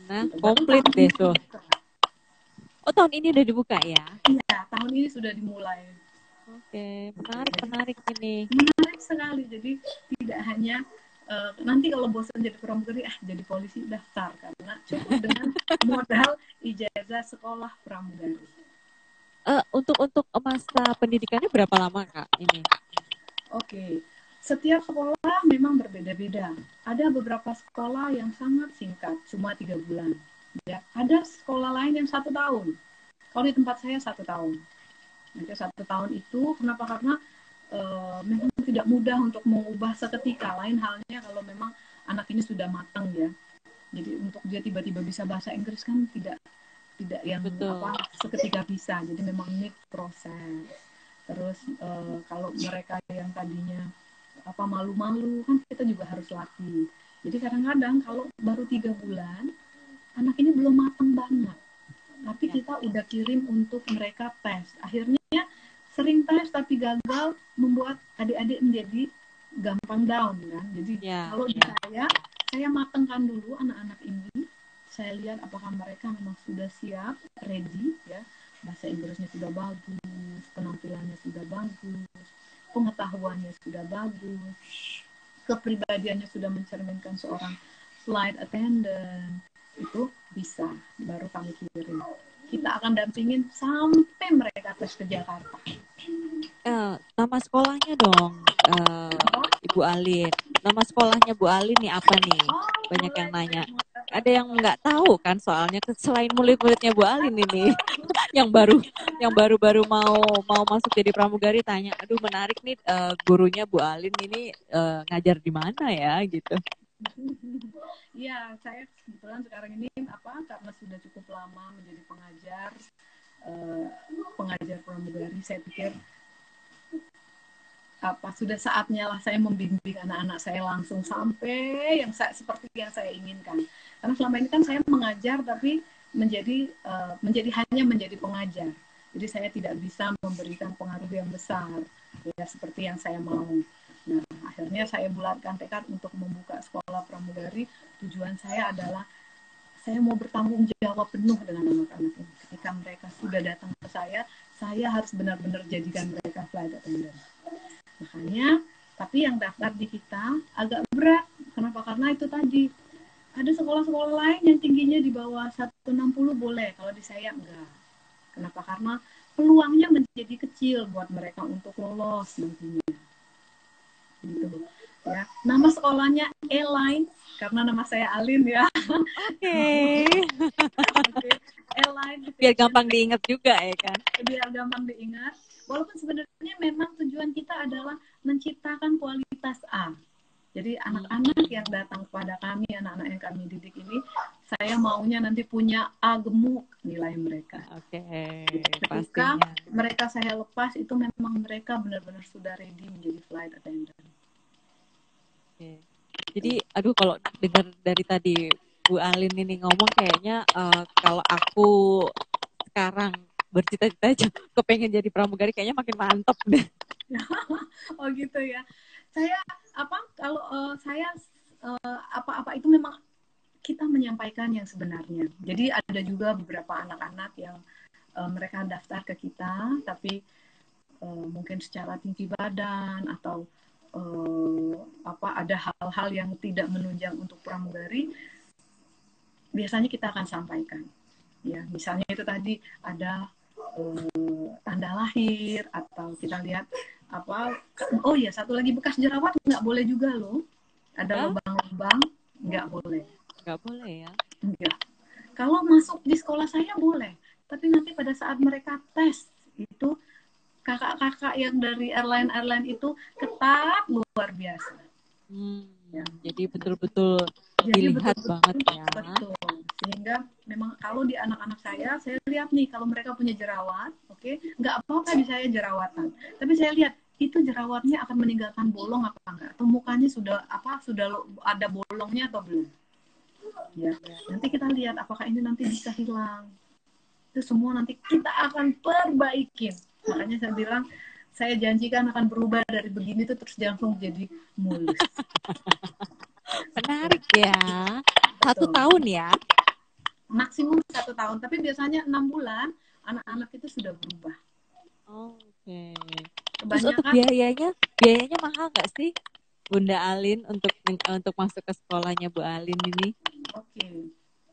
nah komplit deh tuh oh tahun ini udah dibuka ya iya tahun ini sudah dimulai oke menarik menarik ini menarik sekali jadi tidak hanya uh, nanti kalau bosan jadi pramugari ah jadi polisi daftar karena cukup dengan *laughs* modal ijazah sekolah pramugari uh, untuk untuk masa pendidikannya berapa lama kak ini? Oke, okay. setiap sekolah memang berbeda-beda. Ada beberapa sekolah yang sangat singkat, cuma tiga bulan. Ya, ada sekolah lain yang satu tahun. Kalau di tempat saya satu tahun. Nanti satu tahun itu kenapa? Karena uh, memang tidak mudah untuk mengubah seketika. Lain halnya kalau memang anak ini sudah matang ya. Jadi untuk dia tiba-tiba bisa bahasa Inggris kan tidak tidak yang Betul. apa seketika bisa jadi memang ini proses terus uh, kalau mereka yang tadinya apa malu-malu kan kita juga harus latih jadi kadang-kadang kalau baru tiga bulan anak ini belum matang banget tapi ya. kita udah kirim untuk mereka tes akhirnya sering tes tapi gagal membuat adik-adik menjadi gampang down kan jadi ya, kalau ya. di saya saya matangkan dulu anak-anak ini saya lihat apakah mereka memang sudah siap, ready ya. Bahasa Inggrisnya sudah bagus, penampilannya sudah bagus, pengetahuannya sudah bagus, kepribadiannya sudah mencerminkan seorang flight attendant. Itu bisa baru kami kirim. Kita akan dampingin sampai mereka tes ke Jakarta. Uh, nama sekolahnya dong, uh, Ibu Alin. Nama sekolahnya Bu Alin nih apa nih? Oh, Banyak yang nanya ada yang nggak tahu kan soalnya selain murid-muridnya Bu Alin ini *laughs* yang baru yang baru-baru mau mau masuk jadi pramugari tanya aduh menarik nih uh, gurunya Bu Alin ini uh, ngajar di mana ya gitu *laughs* Iya, saya kebetulan sekarang ini apa karena sudah cukup lama menjadi pengajar uh, pengajar pramugari, saya pikir apa sudah saatnya lah saya membimbing anak-anak saya langsung sampai yang saya, seperti yang saya inginkan. Karena selama ini kan saya mengajar tapi menjadi uh, menjadi hanya menjadi pengajar. Jadi saya tidak bisa memberikan pengaruh yang besar ya seperti yang saya mau. Nah, akhirnya saya bulatkan tekad untuk membuka sekolah pramugari. Tujuan saya adalah saya mau bertanggung jawab penuh dengan anak-anak ini. Ketika mereka sudah datang ke saya, saya harus benar-benar jadikan mereka flight attendant. Makanya tapi yang daftar di kita agak berat. Kenapa? Karena itu tadi ada sekolah-sekolah lain yang tingginya di bawah 160 boleh. Kalau di saya enggak. Kenapa? Karena peluangnya menjadi kecil buat mereka untuk lolos nantinya gitu ya nama sekolahnya Align karena nama saya Alin ya oke okay. biar gampang diingat juga ya kan biar gampang diingat walaupun sebenarnya memang tujuan kita adalah menciptakan kualitas A jadi anak-anak yang datang kepada kami, anak-anak yang kami didik ini, saya maunya nanti punya A gemuk nilai mereka. Oke, okay, Ketika pastinya. mereka saya lepas, itu memang mereka benar-benar sudah ready menjadi flight attendant. Jadi, aduh kalau dengar dari tadi Bu Alin ini ngomong kayaknya uh, kalau aku sekarang bercita-cita *laughs* kepengen jadi pramugari kayaknya makin mantep deh. *laughs* oh gitu ya saya apa kalau uh, saya uh, apa-apa itu memang kita menyampaikan yang sebenarnya. Jadi ada juga beberapa anak-anak yang uh, mereka daftar ke kita, tapi uh, mungkin secara tinggi badan atau uh, apa ada hal-hal yang tidak menunjang untuk pramugari, biasanya kita akan sampaikan. Ya, misalnya itu tadi ada uh, tanda lahir atau kita lihat apa oh ya satu lagi bekas jerawat nggak boleh juga loh. Ada lubang-lubang nggak boleh. Nggak boleh ya? Enggak kalau masuk di sekolah saya boleh tapi nanti pada saat mereka tes itu kakak-kakak yang dari airline airline itu ketat luar biasa. Hmm, ya. jadi betul-betul dilihat betul -betul, banget ya. betul. Sehingga memang kalau di anak-anak saya saya lihat nih kalau mereka punya jerawat oke okay, nggak apa-apa di saya jerawatan. Tapi saya lihat itu jerawatnya akan meninggalkan bolong apa enggak atau mukanya sudah apa sudah ada bolongnya atau belum? Ya nanti kita lihat apakah ini nanti bisa hilang. Itu semua nanti kita akan perbaikin makanya saya bilang saya janjikan akan berubah dari begini tuh terus langsung jadi mulus *laughs* menarik ya satu Betul. tahun ya maksimum satu tahun tapi biasanya enam bulan anak-anak itu sudah berubah oh, oke okay. Terus untuk biayanya, biayanya mahal nggak sih, Bunda Alin untuk untuk masuk ke sekolahnya Bu Alin ini? Oke, okay.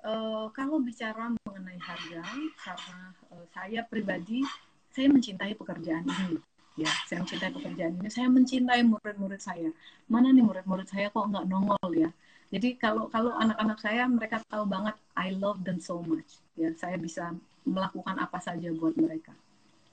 uh, eh, kalau bicara mengenai harga, karena uh, saya pribadi saya mencintai pekerjaan ini. Ya, saya mencintai pekerjaan ini. Saya mencintai murid-murid saya. Mana nih murid-murid saya kok nggak nongol ya? Jadi kalau kalau anak-anak saya mereka tahu banget I love them so much. Ya, saya bisa melakukan apa saja buat mereka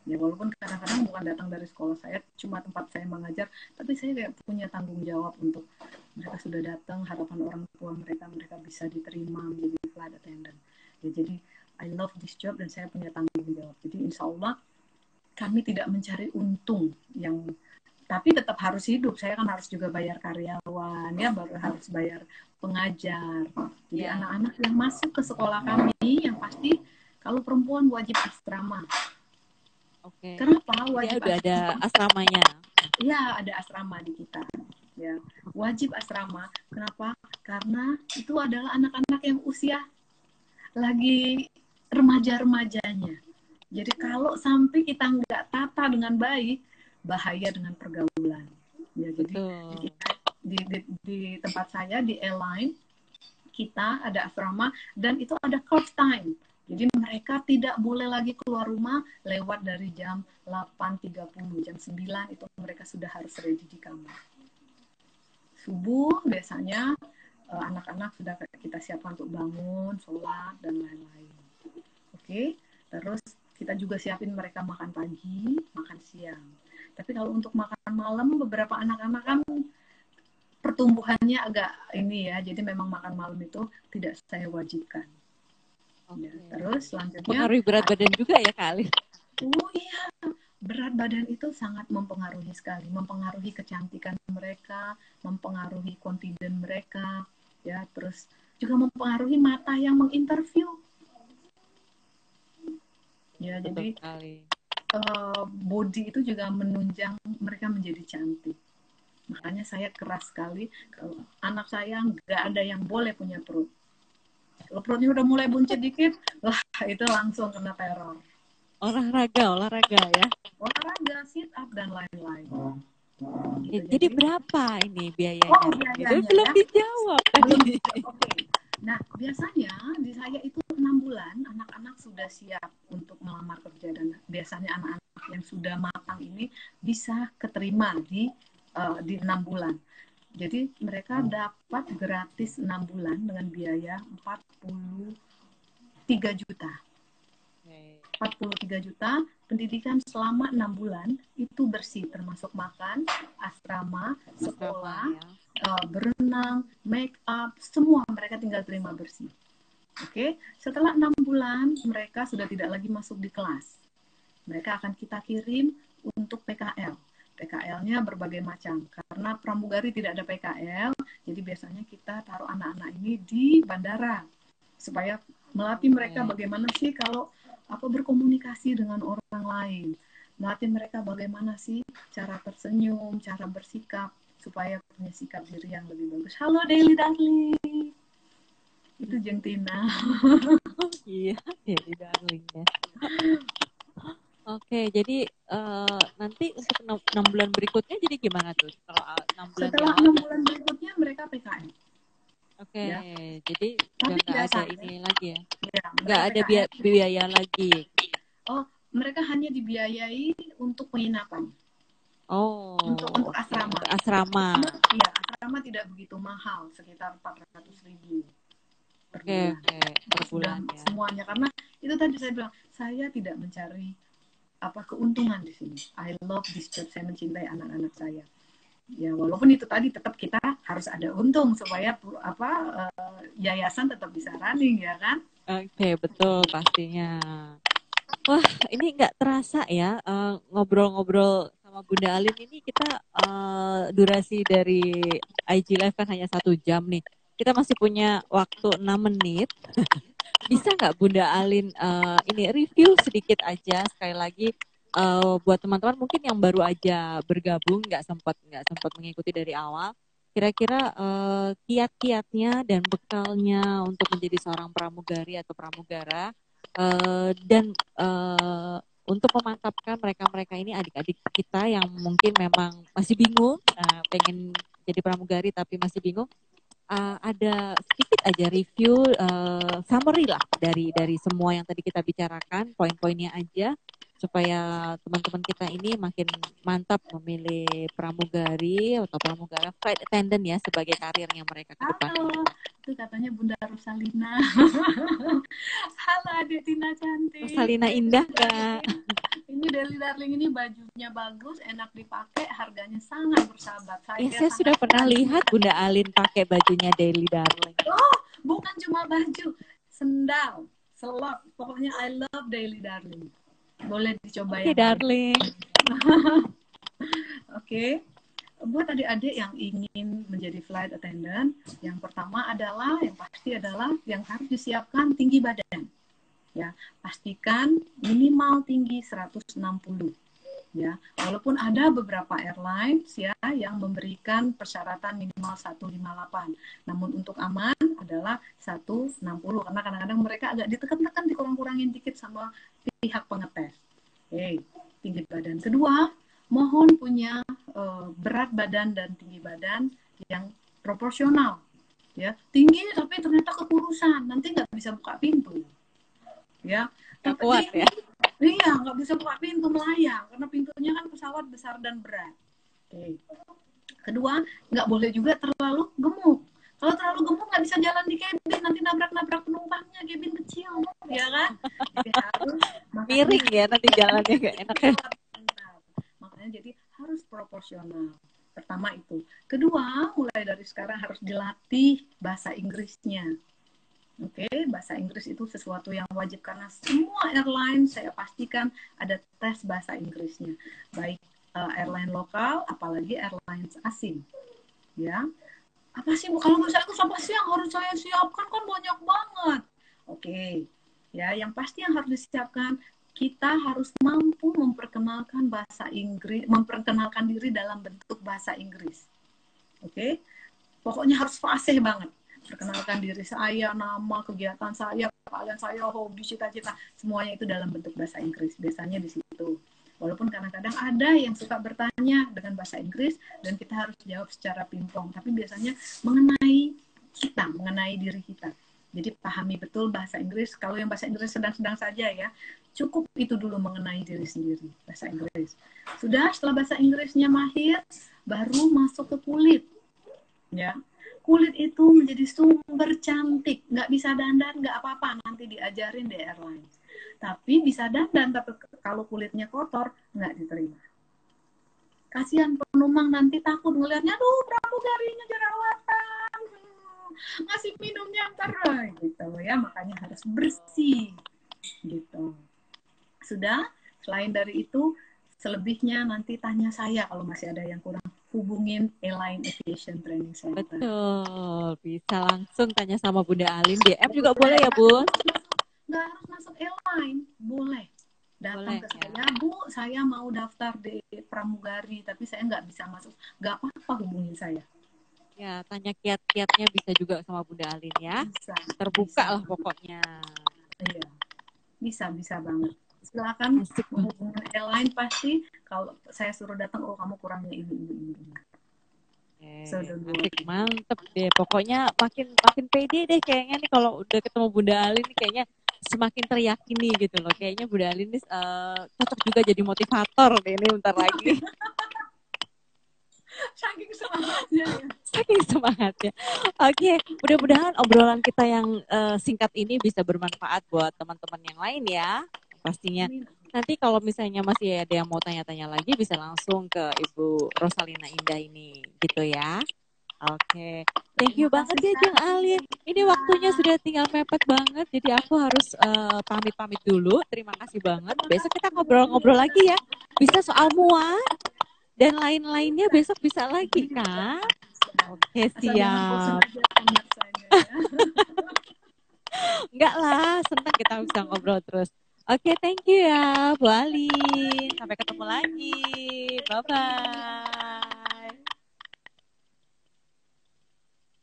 ya walaupun kadang-kadang bukan datang dari sekolah saya cuma tempat saya mengajar tapi saya kayak punya tanggung jawab untuk mereka sudah datang harapan orang tua mereka mereka bisa diterima menjadi flight attendant ya jadi I love this job dan saya punya tanggung jawab jadi insya Allah kami tidak mencari untung yang tapi tetap harus hidup saya kan harus juga bayar karyawan ya baru harus bayar pengajar jadi ya. anak-anak yeah. yang masuk ke sekolah kami yang pasti kalau perempuan wajib asrama Okay. Kenapa wajib? Ya, udah ada asramanya. Iya, ada asrama di kita. Ya, wajib asrama. Kenapa? Karena itu adalah anak-anak yang usia lagi remaja-remajanya. Jadi kalau sampai kita nggak tata dengan baik, bahaya dengan pergaulan. Ya, jadi kita, di, di, di tempat saya di airline kita ada asrama dan itu ada course time. Jadi mereka tidak boleh lagi keluar rumah lewat dari jam 8.30, jam 9 itu mereka sudah harus ready di kamar. Subuh biasanya eh, anak-anak sudah kita siapkan untuk bangun, sholat, dan lain-lain. Oke, terus kita juga siapin mereka makan pagi, makan siang. Tapi kalau untuk makan malam, beberapa anak-anak kan pertumbuhannya agak ini ya, jadi memang makan malam itu tidak saya wajibkan Okay. Ya, terus selanjutnya pengaruhi berat badan juga ya kali. Oh iya, berat badan itu sangat mempengaruhi sekali, mempengaruhi kecantikan mereka, mempengaruhi confident mereka, ya, terus juga mempengaruhi mata yang menginterview. Ya, Betul jadi sekali. Uh, body itu juga menunjang mereka menjadi cantik. Makanya saya keras sekali kalau anak saya nggak ada yang boleh punya perut kalau perutnya udah mulai buncit dikit, *laughs* wah itu langsung kena teror. Olahraga, olahraga ya? Olahraga, sit up dan lain-lain. Oh. Gitu. Jadi, berapa ini biayanya? Oh, biayanya itu belum ya? dijawab tadi. *laughs* Okay. Nah, biasanya di saya itu enam bulan anak-anak sudah siap untuk melamar kerja dan biasanya anak-anak yang sudah matang ini bisa keterima di uh, di enam bulan. Jadi mereka dapat gratis enam bulan dengan biaya 43 juta. 43 juta pendidikan selama enam bulan itu bersih termasuk makan, asrama, sekolah, ya. uh, berenang, make up, semua mereka tinggal terima bersih. Oke, okay? setelah enam bulan mereka sudah tidak lagi masuk di kelas. Mereka akan kita kirim untuk PKL. PKL-nya berbagai macam karena pramugari tidak ada PKL, jadi biasanya kita taruh anak-anak ini di bandara supaya melatih mereka bagaimana sih kalau apa berkomunikasi dengan orang lain. Melatih mereka bagaimana sih cara tersenyum cara bersikap supaya punya sikap diri yang lebih bagus. Halo Daily Darling itu Jeng Tina. *laughs* Iya Daily Darling ya. Oke, jadi uh, nanti untuk enam bulan berikutnya jadi gimana tuh? Kalau enam bulan setelah enam bulan berikutnya mereka PKN. Oke, okay, ya. jadi Tapi nggak ada ini lagi ya? ya nggak ada biaya, biaya lagi. Oh, mereka hanya dibiayai untuk penginapan. Oh. Untuk untuk asrama. Untuk asrama. Iya, asrama tidak begitu mahal, sekitar empat ratus ribu per okay, bulan. Okay. Per bulan ya. Semuanya karena itu tadi saya bilang saya tidak mencari apa keuntungan di sini. I love this job. Saya mencintai anak-anak saya ya walaupun itu tadi tetap kita harus ada untung supaya apa uh, yayasan tetap bisa running ya kan? Oke okay, betul pastinya. Wah ini nggak terasa ya eh, ngobrol-ngobrol sama Bunda Alin ini kita uh, durasi dari IG Live kan hanya satu jam nih. Kita masih punya waktu 6 menit. *laughs* Bisa nggak Bunda Alin uh, ini review sedikit aja? Sekali lagi uh, buat teman-teman mungkin yang baru aja bergabung nggak sempat nggak sempat mengikuti dari awal kira-kira uh, kiat-kiatnya dan bekalnya untuk menjadi seorang pramugari atau pramugara uh, dan uh, untuk memantapkan mereka-mereka ini adik-adik kita yang mungkin memang masih bingung pengen jadi pramugari tapi masih bingung ada sedikit aja review summary lah dari dari semua yang tadi kita bicarakan poin-poinnya aja supaya teman-teman kita ini makin mantap memilih pramugari atau pramugara flight attendant ya sebagai karir yang mereka ke depan. Halo, itu katanya Bunda Rosalina. *laughs* Halo Adik Tina cantik. Rosalina indah kak. *laughs* Ini Deli Darling ini bajunya bagus, enak dipakai, harganya sangat bersahabat. Saya, ya, saya sudah pernah lihat Bunda Alin pakai bajunya Deli Darling. Oh, bukan cuma baju, sendal, selop. Pokoknya I love Daily Darling. Boleh dicoba okay, ya. darling. *laughs* Oke. okay. Buat adik-adik yang ingin menjadi flight attendant, yang pertama adalah yang pasti adalah yang harus disiapkan tinggi badan. Ya, pastikan minimal tinggi 160 ya. Walaupun ada beberapa airlines ya yang memberikan persyaratan minimal 158. Namun untuk aman adalah 160 karena kadang-kadang mereka agak ditekan-tekan dikurang-kurangin dikit sama pihak pengetes. Oke, tinggi badan. Kedua, mohon punya uh, berat badan dan tinggi badan yang proporsional. Ya, tinggi tapi ternyata kekurusan, nanti nggak bisa buka pintu. Ya, tapi kuat ya. Iya, nggak bisa buka pintu melayang karena pintunya kan pesawat besar dan berat. Oke. Kedua, nggak boleh juga terlalu gemuk kalau terlalu gemuk nggak bisa jalan di cabin, nanti nabrak-nabrak penumpangnya, cabin kecil, ya kan? Jadi harus miring ya nanti jalannya gak enak *laughs* ya. Makanya jadi harus proporsional. Pertama itu. Kedua, mulai dari sekarang harus dilatih bahasa Inggrisnya. Oke, okay, bahasa Inggris itu sesuatu yang wajib karena semua airline saya pastikan ada tes bahasa Inggrisnya, baik uh, airline lokal, apalagi airlines asing. Ya, apa sih bu kalau bahasa Inggris apa sih yang harus saya siapkan kan banyak banget oke okay. ya yang pasti yang harus disiapkan kita harus mampu memperkenalkan bahasa Inggris memperkenalkan diri dalam bentuk bahasa Inggris oke okay? pokoknya harus fasih banget perkenalkan diri saya nama kegiatan saya kalian saya hobi cita-cita semuanya itu dalam bentuk bahasa Inggris biasanya di situ Walaupun kadang-kadang ada yang suka bertanya dengan bahasa Inggris dan kita harus jawab secara pingpong, tapi biasanya mengenai kita, mengenai diri kita. Jadi pahami betul bahasa Inggris. Kalau yang bahasa Inggris sedang-sedang saja ya, cukup itu dulu mengenai diri sendiri bahasa Inggris. Sudah setelah bahasa Inggrisnya mahir, baru masuk ke kulit. Ya, kulit itu menjadi sumber cantik. Nggak bisa dandan, nggak apa-apa. Nanti diajarin di airlines. Tapi bisa dandan, tapi kalau kulitnya kotor, nggak diterima. Kasihan penumpang nanti takut ngelihatnya, aduh pramugarinya jerawatan ngasih minumnya ntar gitu ya makanya harus bersih gitu sudah selain dari itu selebihnya nanti tanya saya kalau masih ada yang kurang hubungin Airline Aviation Training Center. Betul, bisa langsung tanya sama Bunda Alin. DM juga boleh ya, Bu? Nggak harus masuk airline, boleh. Datang boleh, ke saya, ya. Bu, saya mau daftar di pramugari, tapi saya nggak bisa masuk. Nggak apa-apa hubungin saya. Ya, tanya kiat-kiatnya bisa juga sama Bunda Alin ya. Bisa. Terbuka bisa. lah pokoknya. Iya. Bisa, bisa banget. Silakan. Hubungan airline pasti kalau saya suruh datang oh kamu kurangnya ini ini ini. so, asik. Mantep deh. Pokoknya makin makin pede deh kayaknya nih kalau udah ketemu Bunda Alin nih kayaknya semakin teryakini gitu loh. Kayaknya Bunda Alin nih uh, cocok juga jadi motivator deh ini bentar lagi. *laughs* Saking semangatnya ya. saking semangatnya. Oke okay, mudah-mudahan obrolan kita yang uh, singkat ini bisa bermanfaat buat teman-teman yang lain ya pastinya nanti kalau misalnya masih ada yang mau tanya-tanya lagi bisa langsung ke Ibu Rosalina Indah ini gitu ya Oke, okay. thank you banget ya Jeng Alin. Ini waktunya sudah tinggal mepet banget, jadi aku harus uh, pamit-pamit dulu. Terima kasih banget. Besok kita ngobrol-ngobrol lagi ya. Bisa soal muat, dan lain-lainnya besok bisa lagi kak oke siap *laughs* enggak lah senang kita bisa ngobrol terus oke thank you ya Bu Ali. Sampai ketemu lagi. Bye bye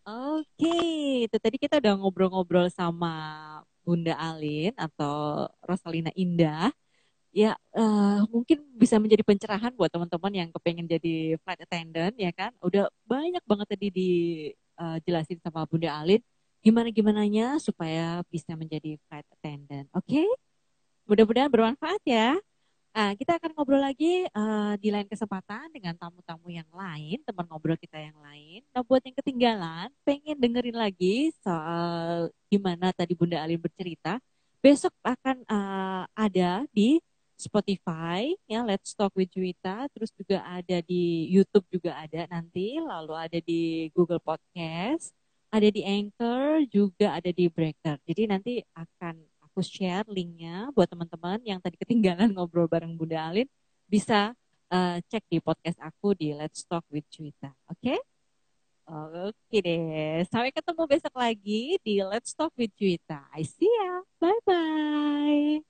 oke itu tadi kita udah ngobrol-ngobrol sama Bunda Alin atau Rosalina Indah. Ya uh, mungkin bisa menjadi pencerahan buat teman-teman yang kepengen jadi flight attendant ya kan? Udah banyak banget tadi dijelasin eh, uh, sama Bunda Alin. Gimana gimananya supaya bisa menjadi flight attendant oke? okay? Mudah-mudahan bermanfaat ya. Nah, kita akan ngobrol lagi uh, di lain kesempatan dengan tamu-tamu yang lain, teman ngobrol kita yang lain. Nah, buat yang ketinggalan, pengen dengerin lagi soal gimana tadi Bunda Alin bercerita, besok akan uh, ada di Spotify ya Let's Talk with Juwita. Terus juga ada di YouTube juga ada nanti lalu ada di Google Podcast ada di Anchor juga ada di Breaker. Jadi nanti akan aku share linknya buat teman-teman yang tadi ketinggalan *laughs* ngobrol bareng Bunda Alin bisa uh, cek di podcast aku di Let's Talk with Cuita. Oke? Okay? Oke deh. Sampai ketemu besok lagi di Let's Talk with Cuita. I see ya. Bye-bye.